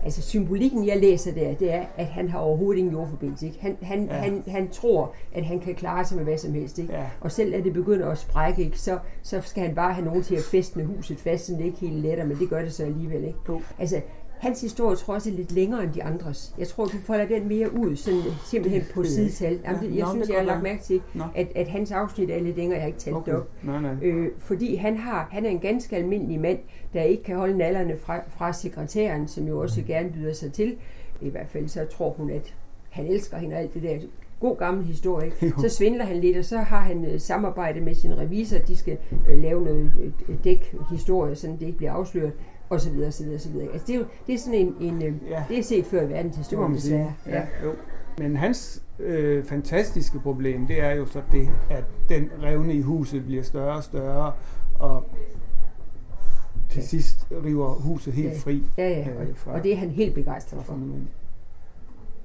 C: Altså symbolikken, jeg læser der, det er, at han har overhovedet ingen jordforbindelse. Ikke? Han, han,
B: Ja.
C: han, han tror, at han kan klare sig med hvad som helst. Ikke?
B: Ja.
C: Og selv når det begynder at sprække, ikke? Så, så skal han bare have nogen til at fæstne huset fast, så det ikke helt letter, men det gør det så alligevel. Ikke?
B: Jo.
C: Altså, hans historie tror jeg også er lidt længere end de andres. Jeg tror, du folder den mere ud, sådan simpelthen på sidetal. Jamen, det, jeg
B: nå,
C: synes,
B: det
C: jeg har lagt mærke til, at, at hans afsnit er lidt længere. Jeg har ikke talt det op.
B: Nej, nej.
C: Øh, fordi han har han er en ganske almindelig mand, der ikke kan holde nallerne fra, fra sekretæren, som jo også gerne byder sig til. I hvert fald så tror hun, at han elsker hende og alt det der. God gammel historie. ikke? Så svindler han lidt, og så har han øh, samarbejde med sin revisor. De skal øh, lave noget øh, dækhistorie, så det ikke bliver afsløret og så videre, så videre, så videre. Altså, det er jo det er sådan en, en øh,
B: Ja.
C: det er set før i verdenshistorien,
B: man sige.
C: desværre.
B: Ja, jo. Men hans øh, fantastiske problem, det er jo så det, at den revne i huset bliver større og større, og til
C: Ja.
B: sidst river huset helt
C: Ja.
B: fri.
C: Ja, ja,
B: øh,
C: og,
B: fra-
C: og det er han helt begejstret for.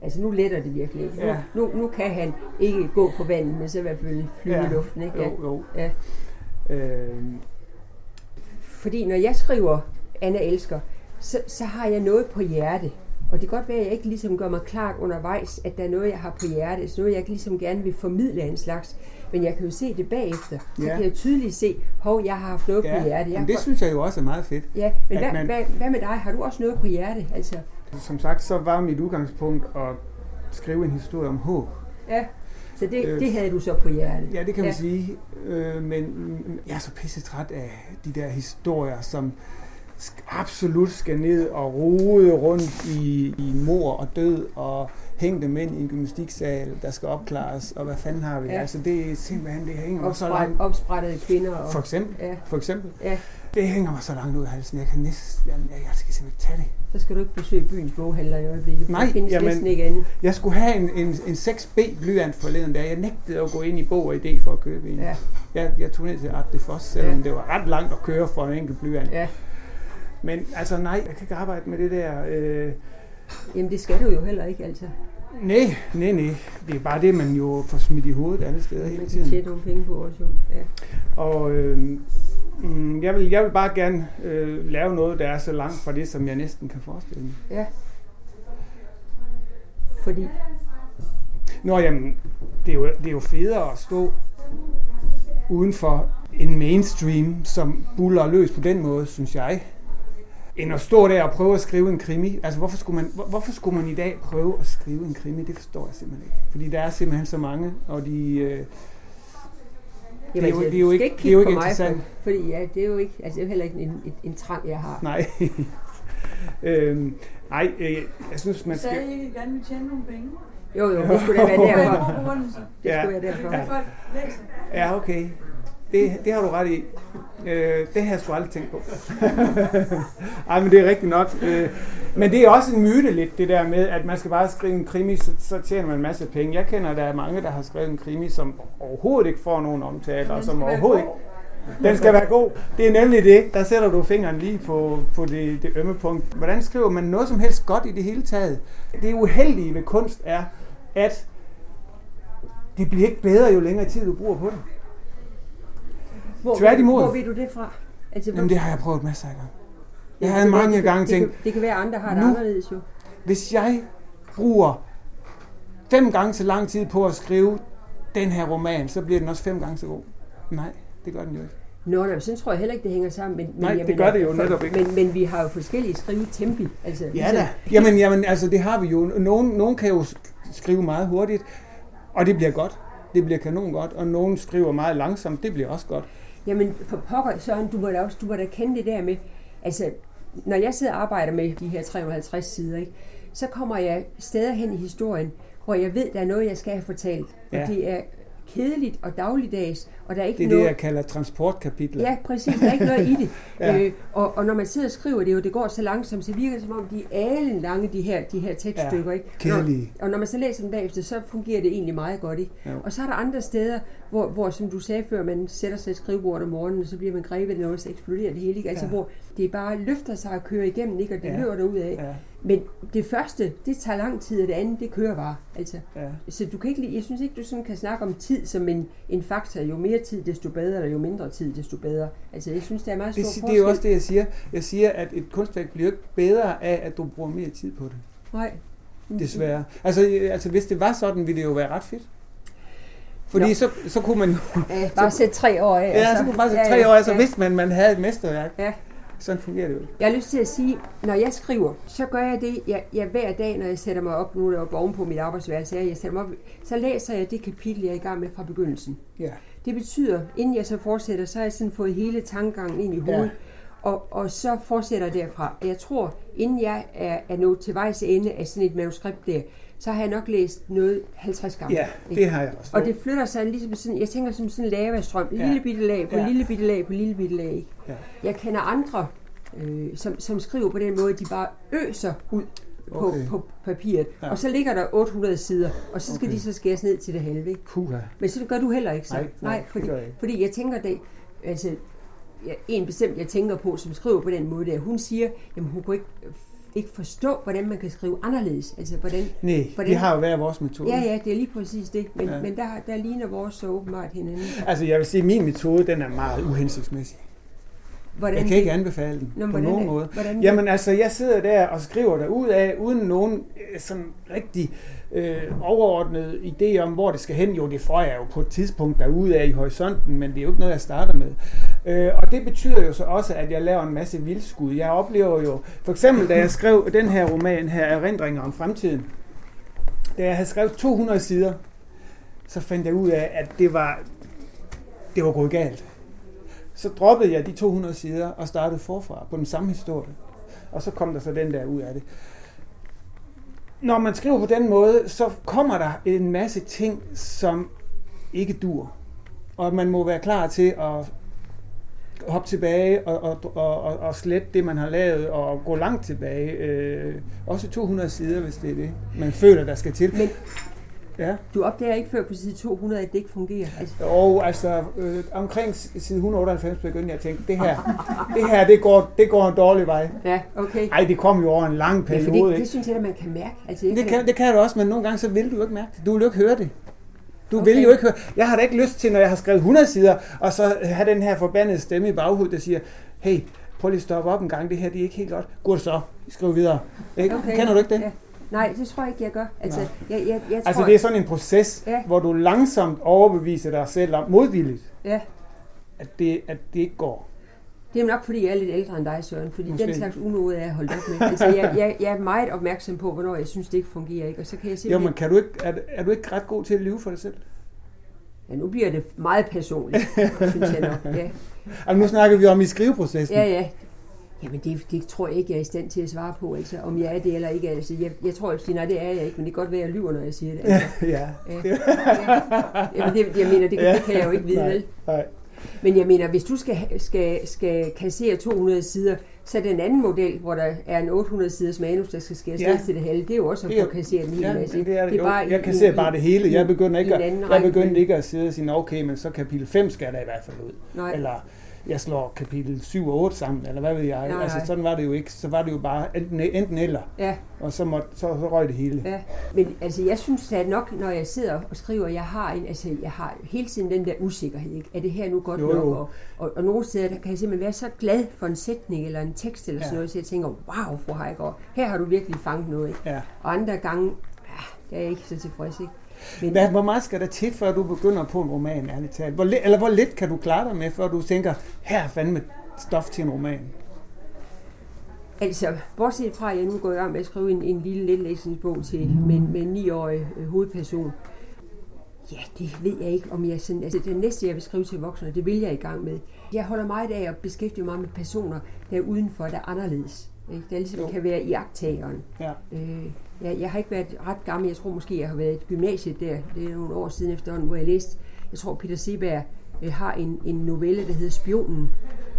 C: Altså nu letter det virkelig. Ikke?
B: Ja.
C: Nu, nu, nu kan han ikke gå på vandet, men så i hvert fald flyve
B: Ja.
C: i luften. Ikke? Ja.
B: Jo, jo.
C: Ja.
B: Øh,
C: Fordi når jeg skriver Anna elsker, så, så har jeg noget på hjerte. Og det kan godt være, at jeg ikke ligesom gør mig klart undervejs, at der er noget, jeg har på hjerte. Så noget, jeg ligesom gerne vil formidle af en slags. Men jeg kan jo se det bagefter. Så
B: Ja.
C: kan jeg tydeligt se, hov, jeg har haft noget
B: ja,
C: på hjerte. Jeg
B: men det
C: har-
B: synes jeg jo også er meget fedt.
C: ja, men hvad,
B: man-
C: hvad, hvad med dig? Har du også noget på hjerte? Altså,
B: Som sagt, så var mit udgangspunkt at skrive en historie om håb.
C: ja. Så det,
B: Øh,
C: det havde du så på hjerte.
B: Ja, det kan man
C: Ja.
B: sige. Øh, men jeg er så pisse træt af de der historier, som absolut skal ned og rode rundt i, i mor og død og hængte mænd i en gymnastiksal, der skal opklares, og hvad fanden har vi? Ja. Altså det er simpelthen, det hænger mig så langt.
C: Opspræt, opsprættede kvinder. Og,
B: For eksempel,
C: ja,
B: for eksempel.
C: ja,
B: Det hænger mig så langt ud af halsen. Jeg kan næsten, jeg, jeg skal simpelthen ikke tage det.
C: så skal du ikke besøge byens boghandler i øjeblikket.
B: Nej,
C: der findes
B: jamen-
C: ikke andet.
B: Jeg skulle have en, en, en 6B blyant forleden, da jeg nægtede at gå ind i Bog og Idé for at købe en.
C: Ja,
B: Jeg, jeg tog ned til Art de Foss, selvom
C: Ja.
B: det var ret langt at køre for en enkelt blyant.
C: ja.
B: Men altså nej, jeg kan ikke arbejde med det der... Øh,
C: Jamen det skal du jo heller ikke, altså.
B: nej, nej, nej. Det er bare det, man jo får smidt i hovedet alle steder hele
C: Man kan
B: tiden.
C: tjene nogle penge på os jo. Ja.
B: Og øh, mm, jeg, vil, jeg vil bare gerne øh, lave noget, der er så langt fra det, som jeg næsten kan forestille mig.
C: ja. Fordi,
B: Nå, jamen, det er, jo, det er jo federe at stå uden for en mainstream, som buller løs på den måde, synes jeg, end at stå der og prøve at skrive en krimi. Altså, hvorfor skulle man, hvor- hvorfor skulle man i dag prøve at skrive en krimi? Det forstår jeg simpelthen ikke. Fordi der er simpelthen så mange, og de... Øh, Det er jo-
C: altså,
B: det er jo ikke-
C: ikke
B: det er jo ikke
C: mig,
B: interessant.
C: For, fordi ja, det er jo ikke, altså det er jo heller ikke en, en, en trang, jeg har.
B: nej. øhm, nej, øh, jeg synes, man skal...
D: Sagde I ikke gerne vil tjene nogle penge?
C: Jo, jo, det skulle da være
D: er
C: derfor. Det
B: Ja.
C: skulle være derfor.
D: Læser?
B: Ja, okay. Det, det har du ret i. Øh, det har jeg sgu aldrig tænkt på. Ej, men det er rigtigt nok. Øh, men det er også en myte lidt, det der med, at man skal bare skrive en krimi, så, så tjener man en masse penge. Jeg kender, der er mange, der har skrevet en krimi, som overhovedet ikke får nogen omtale, og som overhovedet ikke... Den skal være god. Det er nemlig det. Der sætter du fingeren lige på, på det, det ømme punkt. Hvordan skriver man noget som helst godt i det hele taget? Det uheldige ved kunst er, at det bliver ikke bedre, jo længere tid du bruger på det.
C: Hvor,
B: Tværtimod.
C: Hvor ved du det fra? Altså,
B: Jamen, det har jeg prøvet masser af gange. Jeg
C: Ja,
B: har
C: det
B: mange
C: være-
B: gange
C: det,
B: tænkt,
C: Det kan, det kan være, at andre har det
B: nu-
C: anderledes jo.
B: hvis jeg bruger fem gange så lang tid på at skrive den her roman, så bliver den også fem gange så god. Nej, det gør den jo ikke.
C: Nå, nej, sådan tror jeg heller ikke, det hænger sammen. Men, men
B: Nej, det gør det jo
C: for-
B: netop ikke.
C: Men, men vi har jo forskellige skrivetempi. Altså,
B: Ja
C: ligesom-
B: da. Jamen, jamen, altså det har vi jo. Nogen, nogen kan jo sk- skrive meget hurtigt, og det bliver godt. Det bliver kanon godt, og nogen skriver meget langsomt, det bliver også godt.
C: Jamen, for pokker, Søren, du må da også du må da kende det der med, altså, når jeg sidder og arbejder med de her 350 sider, ikke, så kommer jeg steder hen i historien, hvor jeg ved, der er noget, jeg skal have fortalt.
B: Ja.
C: Og det er kedeligt og dagligdags, og der er ikke
B: Det er
C: noget...
B: det, jeg kalder transportkapitler.
C: Ja, præcis. Der er ikke noget i det.
B: Ja.
C: øh, og, og når man sidder og skriver det, jo, det går så langsomt, så virker det som om, de er alen lange, de her, de her tekststykker.
B: Ja,
C: ikke?
B: kedelige.
C: Og når man så læser dem bagefter, så fungerer det egentlig meget godt. Ikke?
B: Jo.
C: Og så er der andre steder, hvor, hvor, som du sagde før, man sætter sig i skrivebordet om morgenen, og så bliver man grebet af noget, så eksploderer det hele. Ikke? Altså,
B: Ja.
C: hvor det bare løfter sig og kører igennem, ikke? og det
B: Ja.
C: løber derud af.
B: Ja,
C: Men det første, det tager lang tid, og det andet, det kører bare. Altså,
B: ja.
C: så du kan ikke, jeg synes ikke, du sådan kan snakke om tid som en, en faktor. Jo mere tid, desto bedre, eller jo mindre tid, desto bedre. Altså, jeg synes, det er meget stor
B: Det,
C: forskel.
B: det er jo også det, jeg siger. Jeg siger, at et kunstværk bliver jo ikke bedre af, at du bruger mere tid på det.
C: Nej.
B: Desværre. Altså, øh, altså hvis det var sådan, ville det jo være ret fedt. Fordi
C: Nå.
B: så, så kunne man
C: Ja, bare sætte tre år af.
B: Ja, så kunne man bare sætte tre år, så vidste man, man havde et mesterværk.
C: Ja.
B: Sådan fungerer det jo.
C: Jeg har lyst til at sige, når jeg skriver, så gør jeg det, jeg, jeg hver dag, når jeg sætter mig op, nu er jeg oppe oven på mit arbejdsværelse, jeg sætter mig op, så læser jeg det kapitel, jeg er i gang med fra begyndelsen.
B: Ja.
C: Det betyder, inden jeg så fortsætter, så har jeg sådan fået hele tankegangen ind i hovedet,
B: Ja.
C: og, og så fortsætter jeg derfra. Jeg tror, inden jeg er, er nået til vejs ende af sådan et manuskript der, så har jeg nok læst noget 50 gange.
B: Ja,
C: Ikke?
B: det har jeg også.
C: Og det flytter sig ligesom sådan, jeg tænker som sådan en lavastrøm,
B: Ja.
C: lille bitte lag på
B: Ja.
C: lille bitte lag på lille bitte lag. ikke?
B: Ja.
C: Jeg kender andre, øh, som, som skriver på den måde, de bare øser ud på,
B: Okay.
C: på papiret.
B: Ja.
C: Og så ligger der 800 sider, og så skal
B: Okay.
C: de så skæres ned til det halve.
B: Puha.
C: Men så gør du heller ikke så.
B: Nej, nej, det
C: fordi,
B: jeg
C: fordi jeg tænker det, altså, ja, en bestemt, jeg tænker på, som skriver på den måde der, hun siger, jamen hun kunne ikke, ikke forstå, hvordan man kan skrive anderledes. Altså, hvordan,
B: Nej,
C: Hvordan-
B: vi har jo hver vores metode.
C: ja, ja, det er lige præcis det. Men,
B: ja.
C: men der, der ligner vores så åbenbart hinanden.
B: Altså, jeg vil sige, at min metode, den er meget uhensigtsmæssig.
C: Hvordan
B: Jeg kan ikke anbefale den
C: Nå,
B: på
C: hvordan
B: nogen måde.
C: hvordan-
B: Jamen altså, jeg sidder der og skriver der ud af, uden nogen øh, sådan rigtig øh, overordnet idé om, hvor det skal hen. Jo, det får jeg jo på et tidspunkt derude af i horisonten, men det er jo ikke noget, jeg starter med. Øh, og det betyder jo så også, at jeg laver en masse vildskud. Jeg oplever jo, for eksempel da jeg skrev den her roman her, Erindringer om fremtiden, da jeg havde skrevet 200 sider, så fandt jeg ud af, at det var, det var gået galt. Så droppede jeg de 200 sider og startede forfra på den samme historie. Og så kom der så den der ud af det. når man skriver på den måde, så kommer der en masse ting, som ikke dur. Og man må være klar til at hoppe tilbage og, og, og, og, og slette det, man har lavet, og gå langt tilbage. Øh, også 200 sider, hvis det er det, man føler, der skal til.
C: Men
B: Ja.
C: du opdager ikke før på side 200, at det ikke fungerer. Altså,
B: Og altså, øh, omkring side 198 begyndte jeg at tænke, det her, det her, det går, det går en dårlig vej.
C: ja, okay.
B: Ej, det kom jo over en lang
C: Ja,
B: periode,
C: det,
B: ikke?
C: det synes jeg, at man kan mærke. Altså,
B: Det kan, det kan du også, men nogle gange så vil du jo ikke mærke det. Du vil jo ikke høre det. Du okay. vil jo ikke høre. Jeg har da ikke lyst til, når jeg har skrevet 100 sider, og så have den her forbandede stemme i baghovedet, der siger, hey, prøv lige at stoppe op en gang, det her det er ikke helt godt. Godt så, skriv videre. Ikke? Okay. Kender du ikke det?
C: Ja. Nej, det tror jeg ikke, jeg gør. Altså,
B: Nej.
C: jeg, jeg, jeg tror,
B: Altså det er sådan en proces,
C: Ja.
B: hvor du langsomt overbeviser dig selv om, modvilligt,
C: ja,
B: at det, at det ikke går.
C: det er nok, fordi jeg er lidt ældre end dig, Søren. Fordi
B: Måske.
C: den slags unåde er jeg holdt op med. Altså, jeg, jeg, jeg er meget opmærksom på, hvornår jeg synes, det ikke fungerer. Ikke? Og så kan jeg
B: Jo,
C: simpelthen...
B: men kan du ikke, er, er du ikke ret god til at lyve for dig selv?
C: Ja, nu bliver det meget personligt, synes jeg nok. Ja,
B: Altså, nu snakker vi om i skriveprocessen.
C: ja. ja. Jamen, det, det tror jeg ikke, jeg er i stand til at svare på, altså, om jeg er det eller ikke. Altså, jeg, jeg tror, jeg siger, nej, det er jeg ikke, men det kan godt være, at jeg lyver, når jeg siger det. Altså,
B: ja.
C: ja. Jamen, det, jeg mener, det, det kan jeg jo ikke vide,
B: Nej,
C: vel?
B: nej.
C: Men jeg mener, hvis du skal, skal, skal kassere 200 sider, så er den anden model, hvor der er en 800 siders manus, der skal skæres
B: Ja.
C: ned til det halve, det er jo også at få kasseret en hel
B: Ja,
C: masse.
B: det er det.
C: det er bare
B: jo. Jeg se bare det hele. Jeg begynder ikke, at, jeg begyndte ikke at sidde og sige, okay, men så kapitel 5 skal der i hvert fald ud.
C: Nej.
B: Eller jeg slår kapitel 7 og 8 sammen, eller hvad ved jeg.
C: Nej,
B: altså sådan var det jo ikke. Så var det jo bare enten, enten eller,
C: Ja,
B: og så, måtte, så, så røg det hele.
C: ja. Men altså, jeg synes at nok, når jeg sidder og skriver, jeg har, en, altså, jeg har hele tiden den der usikkerhed. Ikke? Er det her nu godt
B: Jo,
C: nok?
B: jo.
C: Og, og, og nogle steder der kan jeg simpelthen være så glad for en sætning eller en tekst eller sådan
B: Ja.
C: noget, så jeg tænker, wow, fru Heigård, her har du virkelig fanget noget. Ikke?
B: Ja.
C: Og andre gange, ja, der er jeg ikke så tilfreds. Ikke? Men,
B: Hvad, hvor meget skal der til, før du begynder på en roman, ærligt talt? Hvor, eller hvor lidt kan du klare dig med, før du tænker, her er fandme stof til en roman?
C: Altså, bortset fra, at jeg nu går i gang med at skrive en, en lille letlæsningsbog til med, med en 9-årig øh, hovedperson. Ja, det ved jeg ikke, om jeg sådan... Altså, det næste, jeg vil skrive til voksne, det vil jeg i gang med. Jeg holder meget af at beskæftige mig med personer, der er udenfor, der er anderledes. Ikke? Der ligesom
B: Jo.
C: kan være i agttageren.
B: Ja.
C: Øh, jeg, jeg har ikke været ret gammel. Jeg tror måske, jeg har været i gymnasiet der. Det er nogle år siden efterhånden, hvor jeg læste. Jeg tror, Peter Seberg øh, har en, en novelle, der hedder Spionen,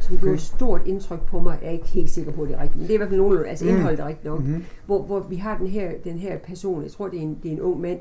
C: som gjorde et stort indtryk på mig. Jeg er ikke helt sikker på, at det er rigtigt, men det er i hvert fald nogenlunde, altså
B: Mm.
C: indholdet er rigtigt nok.
B: Mhm.
C: Hvor, hvor vi har den her, den her person, jeg tror, det er en, det er en ung mand,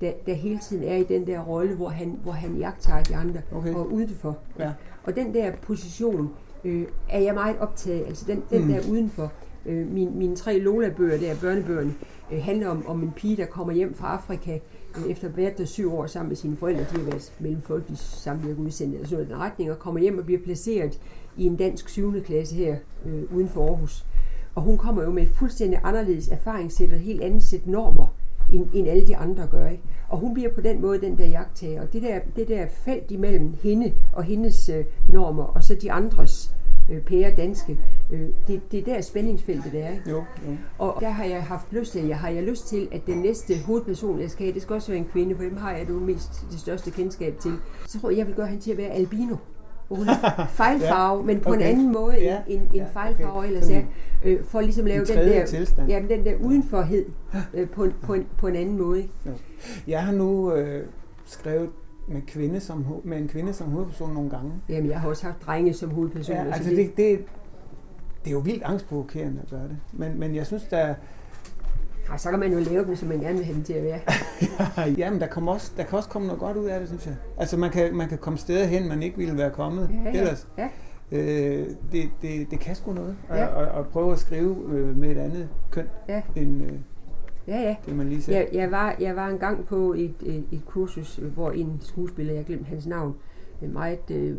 C: der, der hele tiden er i den der rolle, hvor han, hvor han jagter de andre
B: Okay.
C: og udenfor.
B: Ja.
C: Og den der position øh, er jeg meget optaget af. Altså den, den
B: Mm.
C: der udenfor. Øh, min, mine tre Lola-bøger, der er børnebøgerne, øh, handler om, om en pige, der kommer hjem fra Afrika øh, efter hvert været der syv år sammen med sine forældre. De har været mellemfolkeligt samvirke udsendt eller sådan noget i retning, og kommer hjem og bliver placeret i en dansk syvende klasse her øh, uden for Aarhus. Og hun kommer jo med et fuldstændig anderledes erfaringssæt og et helt andet sæt normer, end, end alle de andre gør. Ikke? Og hun bliver på den måde den der jagttager. Og det der, det der felt imellem hende og hendes øh, normer, og så de andres øh, pære danske, øh, det, det er der spændingsfeltet er. Ikke?
B: Jo, jo.
C: Og der har jeg haft lyst til, jeg har jeg lyst til, at den næste hovedperson, jeg skal have, det skal også være en kvinde, for dem har jeg det mest det største kendskab til. Så tror jeg, jeg vil gøre hende til at være albino. Hvor hun er fejlfarve, men på en
B: okay.
C: anden måde
B: Ja,
C: end, end
B: ja,
C: fejlfarve
B: okay.
C: ellers er. Øh, for ligesom at lave
B: En
C: den der,
B: tilstand.
C: jamen, den der udenforhed øh, på, en, på, en, på en anden måde. Ikke?
B: Jeg har nu øh, skrevet med, kvinde som, med en kvinde som hovedperson nogle gange.
C: Jamen, jeg har også haft drenge som hovedpersoner.
B: Ja,
C: så
B: altså det, det, det er jo vildt angstprovokerende at gøre det. Men, men jeg synes, der,
C: Ej, så kan man jo lave dem, som man gerne vil have dem til at være.
B: jamen, der, kommer også, der kan også komme noget godt ud af det, synes jeg. Altså man kan, man kan komme steder hen, man ikke ville være kommet
C: Ja, ja.
B: ellers.
C: Ja.
B: Øh, det, det, det kan sgu noget. Og,
C: Ja.
B: og, og prøve at skrive øh, med et andet køn,
C: Ja.
B: end øh,
C: Ja, ja.
B: det, man lige sagde.
C: Jeg, jeg, var, jeg var engang på et, et, et kursus, hvor en skuespiller, jeg glemte hans navn, en meget øh,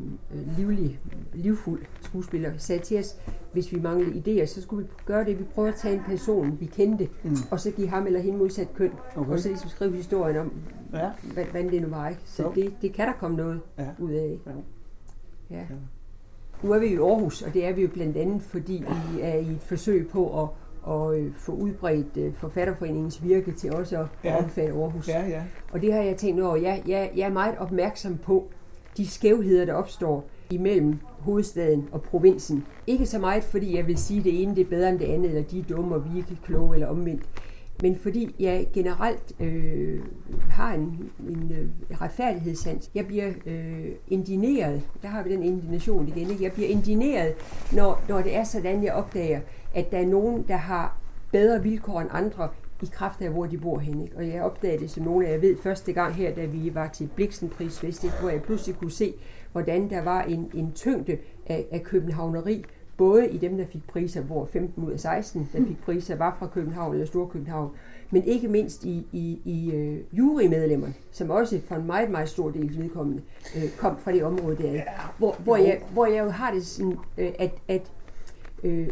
C: livlig, livfuld skuespiller, sagde til os, hvis vi manglede idéer, så skulle vi gøre det, vi prøver at tage en person, vi kendte,
B: Mm.
C: og så give ham eller hende modsat køn,
B: Okay.
C: og så ligesom skrive historien om,
B: Ja.
C: hvad, hvad det nu var. Ikke? Så
B: Jo.
C: det, det kan der komme noget
B: Ja.
C: ud af. Ikke?
B: Ja.
C: Ja. Nu er vi i Aarhus, og det er vi jo blandt andet, fordi vi er i et forsøg på at, at øh, få udbredt øh, Forfatterforeningens virke til også at
B: Ja.
C: omfatte Aarhus.
B: Ja, ja.
C: Og det har jeg tænkt over. Jeg, jeg, jeg er meget opmærksom på de skævheder, der opstår imellem hovedstaden og provinsen. Ikke så meget, fordi jeg vil sige, at det ene det er bedre end det andet, eller de er dumme, og vi er ikke kloge, eller omvendt. men fordi jeg generelt øh, har en, en øh, retfærdighedssans. Jeg bliver øh, indineret, der har vi den indignation igen, ikke? jeg bliver indineret, når, når det er sådan, jeg opdager, at der er nogen, der har bedre vilkår end andre i kraft af, hvor de bor henne. Ikke? Og jeg opdagede det, som nogle af jer ved, første gang her, da vi var til Bliksenprisfest, ikke? hvor jeg pludselig kunne se, hvordan der var en, en tyngde af, af københavneri, både i dem, der fik priser, hvor 15 ud af 16, der fik priser, var fra København eller Storkøbenhavn, men ikke mindst i, i, i uh, jurymedlemmerne, som også for en meget, meget stor del vedkommende uh, kom fra det område der. Ja, hvor, hvor, jeg, hvor jeg jo har det sådan, uh, at, at uh,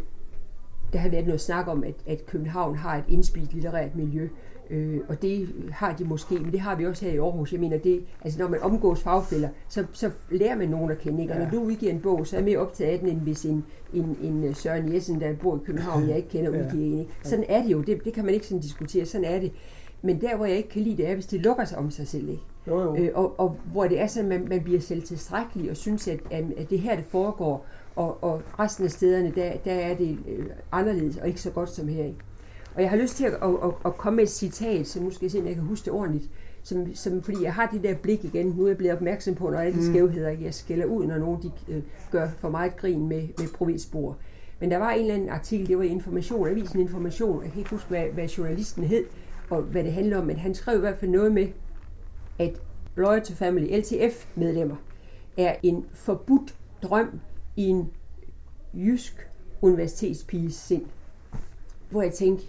C: der har været noget snak om, at, at København har et indspist litterært miljø, Øh, og det har de måske, men det har vi også her i Aarhus. Jeg mener, det, altså når man omgås fagfælder, så, så lærer man nogen at kende. Ikke? Og når du udgiver en bog, så er jeg mere optaget af den, end hvis en, en, en Søren Jessen, der bor i København, jeg ikke kender, udgiver en. Ikke? Sådan er det jo. Det, det kan man ikke sådan diskutere. Sådan er det. Men der, hvor jeg ikke kan lide det, er, hvis det lukker sig om sig selv. Ikke?
B: Jo, jo.
C: Øh, og, og hvor det er sådan, at man, man bliver selv tilstrækkelig og synes, at, at det her, det foregår, og, og resten af stederne, der, der er det øh, anderledes og ikke så godt som her. Ikke? Og jeg har lyst til at, at, at, at komme med et citat, så nu skal jeg se, om jeg kan huske det ordentligt. Som, som, fordi jeg har det der blik igen, nu er jeg blevet opmærksom på, når alle de mm. skævheder, jeg skælder ud, når nogen de, øh, gør for meget grin med, med provinsbord. Men der var en eller anden artikel, det var Information, Avisen Information, jeg kan ikke huske, hvad, hvad journalisten hed, og hvad det handler om, men han skrev i hvert fald noget med, at Loyal to Family, LTF-medlemmer, er en forbudt drøm i en jysk universitetspiges sind. Hvor jeg tænkte,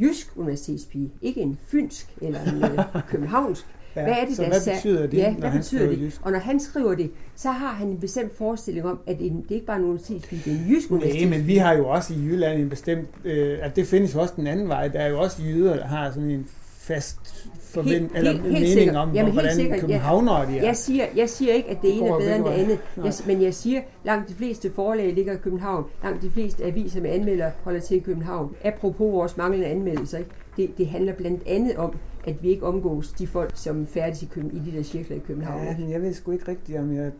C: jysk universitetspige, ikke en fynsk eller en øh, københavnsk.
B: Ja,
C: hvad er det,
B: så
C: der
B: hvad
C: sær-
B: betyder det,
C: ja, hvad
B: han
C: betyder
B: skriver
C: det?
B: jysk?
C: Og når han skriver det, så har han en bestemt forestilling om, at en, det er ikke bare en universitetspige, det er en jysk
B: Nej,
C: universitetspige.
B: men vi har jo også i Jylland en bestemt, øh, at det findes jo også den anden vej. Der er jo også jyder, der har sådan en fast forvent,
C: Helt-
B: eller
C: helt-
B: en
C: helt
B: mening
C: sikkert.
B: om,
C: Jamen, helt
B: hvordan
C: sikkert, ja.
B: københavnere de er.
C: Jeg siger, jeg siger ikke, at det ene er bedre end det andet, jeg, men jeg siger, langt de fleste forlag ligger i København, langt de fleste aviser med anmelder holder til i København. Apropos vores manglende anmeldelser, ikke? Det, det handler blandt andet om, at vi ikke omgås de folk, som færdes i, Køben, i de der cirkler i København.
B: Ja, jeg ved sgu ikke rigtigt, om jeg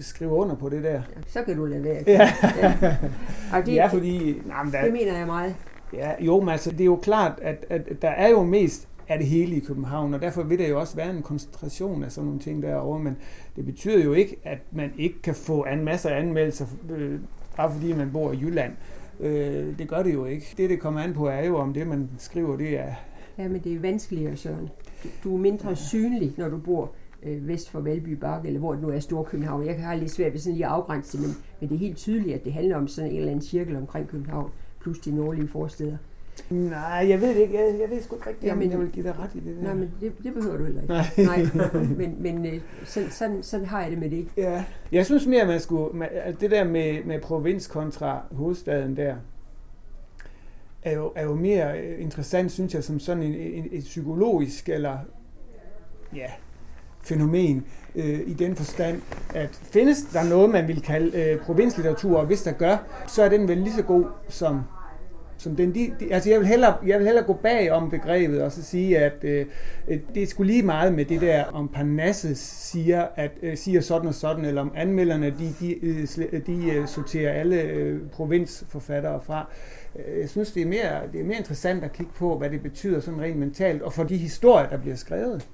B: skriver under på det der.
C: Så kan du lade være.
B: Ja,
C: ja. Og
B: det,
C: det,
B: ja fordi... Nej, men der,
C: det mener jeg meget.
B: Ja, jo, men altså, det er jo klart, at, at der er jo mest af det hele i København, og derfor vil der jo også være en koncentration af sådan nogle ting derovre, men det betyder jo ikke, at man ikke kan få en masse anmeldelser, øh, bare fordi man bor i Jylland. Øh, det gør det jo ikke. Det, det kommer an på, er jo, om det, man skriver, det er...
C: Ja, men det er vanskeligere, Søren. Du- er mindre synlig, når du bor øh, vest for Valby Bakke, eller hvor det nu er Storkøbenhavn. Jeg kan have lidt svært ved sådan lige at afgrænse det, men, men det er helt tydeligt, at det handler om sådan en eller anden cirkel omkring København, plus de nordlige forsteder.
B: Nej, jeg ved det ikke. Jeg, jeg ved sgu ikke rigtigt,
C: Ja,
B: om
C: men-
B: jeg vil give dig ret i det der.
C: Nej, men det, det behøver du heller ikke.
B: Nej.
C: Nej. Men, men øh, sådan, sådan, sådan har jeg det med det.
B: Ja. Jeg synes mere, man skulle... ma- at Det der med, med provins kontra hovedstaden der, er jo, er jo mere interessant, synes jeg, som sådan en, en, et psykologisk eller ja, fænomen øh, i den forstand, at findes der noget, man vil kalde øh, provinslitteratur, og hvis der gør, så er den vel lige så god som som den, de, de, altså jeg vil, hellere, jeg vil hellere gå bag om begrebet og så sige, at øh, det skulle lige meget med det der, om Parnassus siger, at, øh, siger sådan og sådan, eller om anmelderne, de, de, øh, øh de øh, sorterer alle øh, provinsforfattere fra. Øh, jeg synes, det er, mere, det er mere interessant at kigge på, hvad det betyder sådan rent mentalt, og for de historier, der bliver skrevet,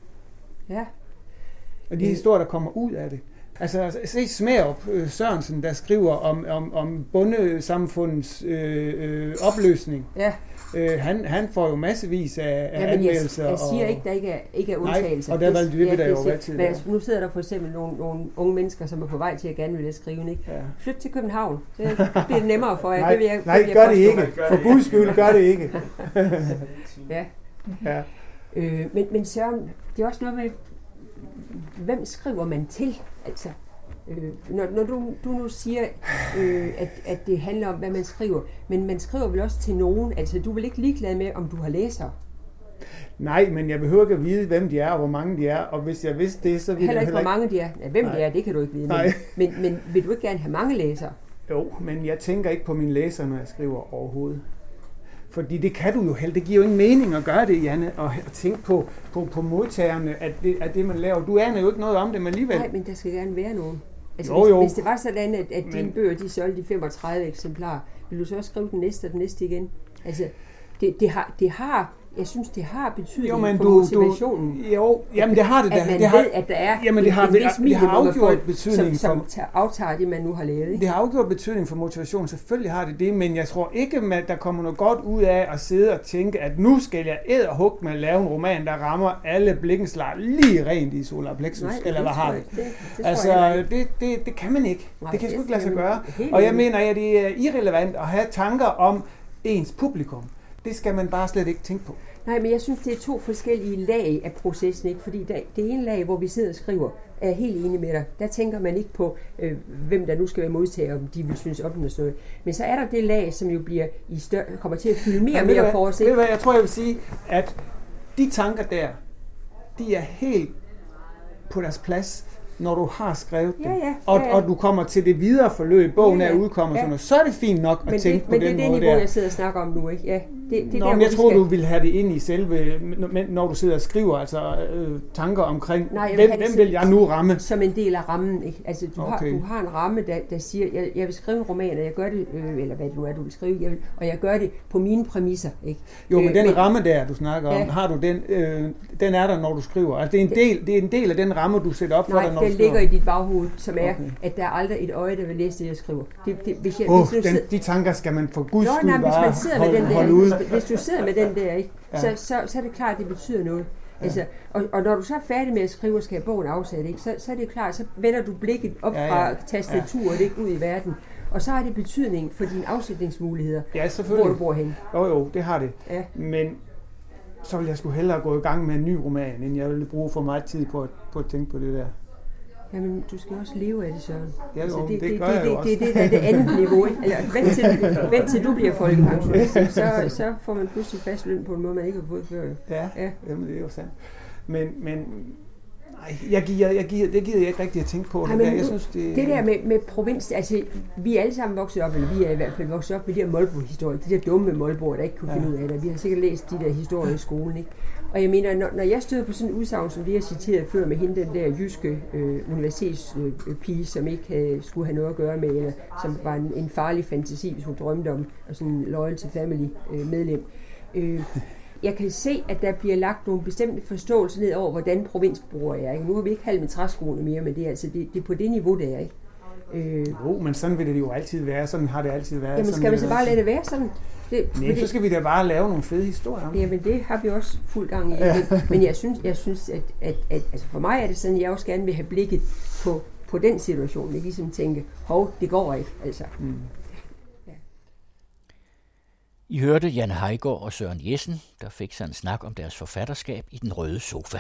C: Ja
B: og de historier, der kommer ud af det. Altså, se Smerup øh, Sørensen, der skriver om, om, om bundesamfundets øh, øh, opløsning.
C: Ja,
B: Øh, han, han får jo massevis af, af
C: ja men jeg,
B: anmeldelser.
C: jeg siger
B: og,
C: ikke, der ikke er, ikke er
B: Nej,
C: undtagelser.
B: og der var- det vil der jo til,
C: Men altså, nu sidder der for eksempel nogle, nogle unge mennesker, som er på vej til at gerne vil skrive, ikke?
B: Ja.
C: Flyt til København. Så bliver det nemmere for jer.
B: Nej,
C: det vil jeg,
B: nej
C: vil jeg
B: gør det ikke. For guds skyld, gør det ikke.
C: Ja.
B: Ja.
C: Øh, men, men Søren, det er også noget med, hvem skriver man til? Altså, øh, når, når du, du nu siger, øh, at, at det handler om, hvad man skriver, men man skriver vel også til nogen, altså du er vel ikke ligeglad med, om du har læsere?
B: Nej, men jeg behøver ikke at vide, hvem de er og hvor mange de er. Og hvis jeg vidste det, så ville
C: Heller
B: jeg
C: ikke, hvor mange de er. Ja, hvem
B: Nej.
C: det er, det kan du ikke vide.
B: Nej.
C: Men, men, men vil du ikke gerne have mange læsere?
B: Jo, men jeg tænker ikke på mine læsere, når jeg skriver overhovedet. Fordi det kan du jo heller. Det giver jo ingen mening at gøre det, Janne, og at tænke på, på, på modtagerne, at det, at det, man laver. Du aner jo ikke noget om dem alligevel.
C: Nej, men der skal gerne være nogen. Altså,
B: Jo,
C: hvis,
B: jo.
C: hvis det var sådan, at, at dine
B: Men-
C: bøger, de solgte de 35 eksemplarer, vil du så også skrive den næste og den næste igen? Altså, det, det, har, det har jeg synes, det har betydning
B: Jo, men
C: for
B: du,
C: motivationen.
B: du, jo, jamen det har det da.
C: At man
B: det har,
C: ved, at der er
B: jamen, det har,
C: en, en vis
B: det har afgjort
C: folk,
B: betydning
C: som, som
B: for,
C: tager, aftager det, man nu har lavet. Ikke?
B: det har afgjort betydning for motivation. Selvfølgelig har det det, men jeg tror ikke, at der kommer noget godt ud af at sidde og tænke, at nu skal jeg æd og hug med at lave en roman, der rammer alle blikkenslag lige rent i solar plexus,
C: Nej,
B: eller hvad har det?
C: det, det
B: Altså, det, det, det kan man ikke.
C: Nej,
B: det kan sgu ikke lade sig gøre. Og jeg mener, at det er irrelevant at have tanker om ens publikum. Det skal man bare slet ikke tænke på.
C: Nej, men jeg synes, det er to forskellige lag af processen, ikke? Fordi der, det ene lag, hvor vi sidder og skriver, er jeg helt enig med dig. Der tænker man ikke på, øh, hvem der nu skal være modtager, om de vil synes om den og sådan noget. Men så er der det lag, som jo bliver i større, kommer til at fylde mere og mere for os.
B: Ved
C: Ikke?
B: hvad, jeg tror, jeg vil sige, at de tanker der, de er helt på deres plads, når du har skrevet det.
C: Ja, ja,
B: og,
C: ja, ja.
B: og du kommer til det videre forløb, bogen
C: Ja,
B: er
C: ja,
B: udkommet,
C: ja.
B: sådan noget, så er det fint nok at
C: Men,
B: tænke
C: det,
B: på
C: men det er
B: den
C: det
B: måde
C: niveau,
B: der.
C: jeg sidder og snakker om nu. Ikke? Ja, det, det er
B: Nå,
C: der,
B: men jeg tror,
C: skal-
B: du vil have det ind i selve, men når du sidder og skriver, altså øh, tanker omkring,
C: Nej, jeg
B: hvem,
C: det
B: hvem vil jeg nu ramme?
C: som en del af rammen. Ikke? Altså, du, okay. Har, du har en ramme, der, der siger, jeg, jeg vil skrive en roman, og jeg gør det, øh, eller hvad det nu er, du vil skrive, jeg vil, og jeg gør det på mine præmisser. Ikke?
B: Jo, men
C: Øh,
B: den
C: men-
B: ramme der, du snakker om,
C: Ja.
B: har du den, øh, den er der, når du skriver. Altså, det, er en del, det er en del af den ramme, du sætter op for dig, når skriver.
C: ligger i dit baghoved, som er,
B: Okay.
C: at der er aldrig et øje, der vil læse det, jeg skriver. Det, det, hvis jeg,
B: Åh,
C: hvis du
B: den,
C: sidder,
B: de tanker skal man for guds skyld
C: nej, hvis
B: bare
C: man sidder med den der,
B: ud.
C: hvis, hvis du sidder med den der, ikke,
B: Ja.
C: så, så, så er det klart, at det betyder noget. Altså, og, og når du så er færdig med at skrive og skal have bogen afsat, ikke, så, så er det klart, så vender du blikket op
B: Ja,
C: ja,
B: ja.
C: fra tastaturet ikke, ud i verden. Og så har det betydning for dine afsætningsmuligheder,
B: Ja,
C: hvor du
B: selvfølgelig.
C: bor hen.
B: Jo, jo, det har det.
C: Ja.
B: Men så vil jeg sgu hellere gå i gang med en ny roman, end jeg vil bruge for meget tid på at, på at tænke på det der.
C: Jamen, du skal også leve af det, Søren. Altså,
B: Ja, jo, det
C: det,
B: gør
C: det,
B: jeg
C: det,
B: jo
C: det, det, det, er det andet niveau, ikke? Eller vent til, vent til du bliver folkepensionist, så, så får man pludselig fast løn på en måde, man ikke har fået før.
B: Ja,
C: Ja.
B: jamen, det er jo sandt. Men, men nej, jeg giver, jeg giver, det gider jeg ikke rigtig at tænke på.
C: Ej,
B: det
C: men
B: der. Jeg synes, det,
C: Det der med, med provins, altså vi er alle sammen vokset op, eller vi er i hvert fald vokset op med de her Molbo-historier, de der dumme Molboer, der ikke kunne
B: Ja.
C: finde ud af det. Vi har sikkert læst de der historier i skolen, ikke? Og jeg mener, når, når jeg støder på sådan en udsagn, som det jeg citerede før med hende, den der jyske øh, universitetspige, øh, pige, som ikke havde, skulle have noget at gøre med, eller som var en, en farlig fantasi, hvis hun drømte om, og sådan en loyal to family øh, medlem. Øh, jeg kan se, at der bliver lagt nogle bestemte forståelser ned over, hvordan provinsbrugere er. Ikke? Nu har vi ikke halv med træskoene mere, men det er, altså, det, det er på det niveau, det er. Ikke? Øh,
B: Jo, men sådan vil det jo altid være. Sådan har det altid været.
C: jamen skal man så
B: det
C: bare lade det være sådan? Det,
B: Nej,
C: fordi-
B: så skal vi da bare lave nogle fede historier. om det.
C: Jamen det har vi også fuld gang i. Men, men jeg synes, jeg synes at, at, at altså for mig er det sådan, at jeg også gerne vil have blikket på, på den situation. Ikke ligesom tænke, hov, det går ikke. Altså.
B: Mm.
A: I hørte Jan Heigård og Søren Jessen, der fik sig en snak om deres forfatterskab i den røde sofa.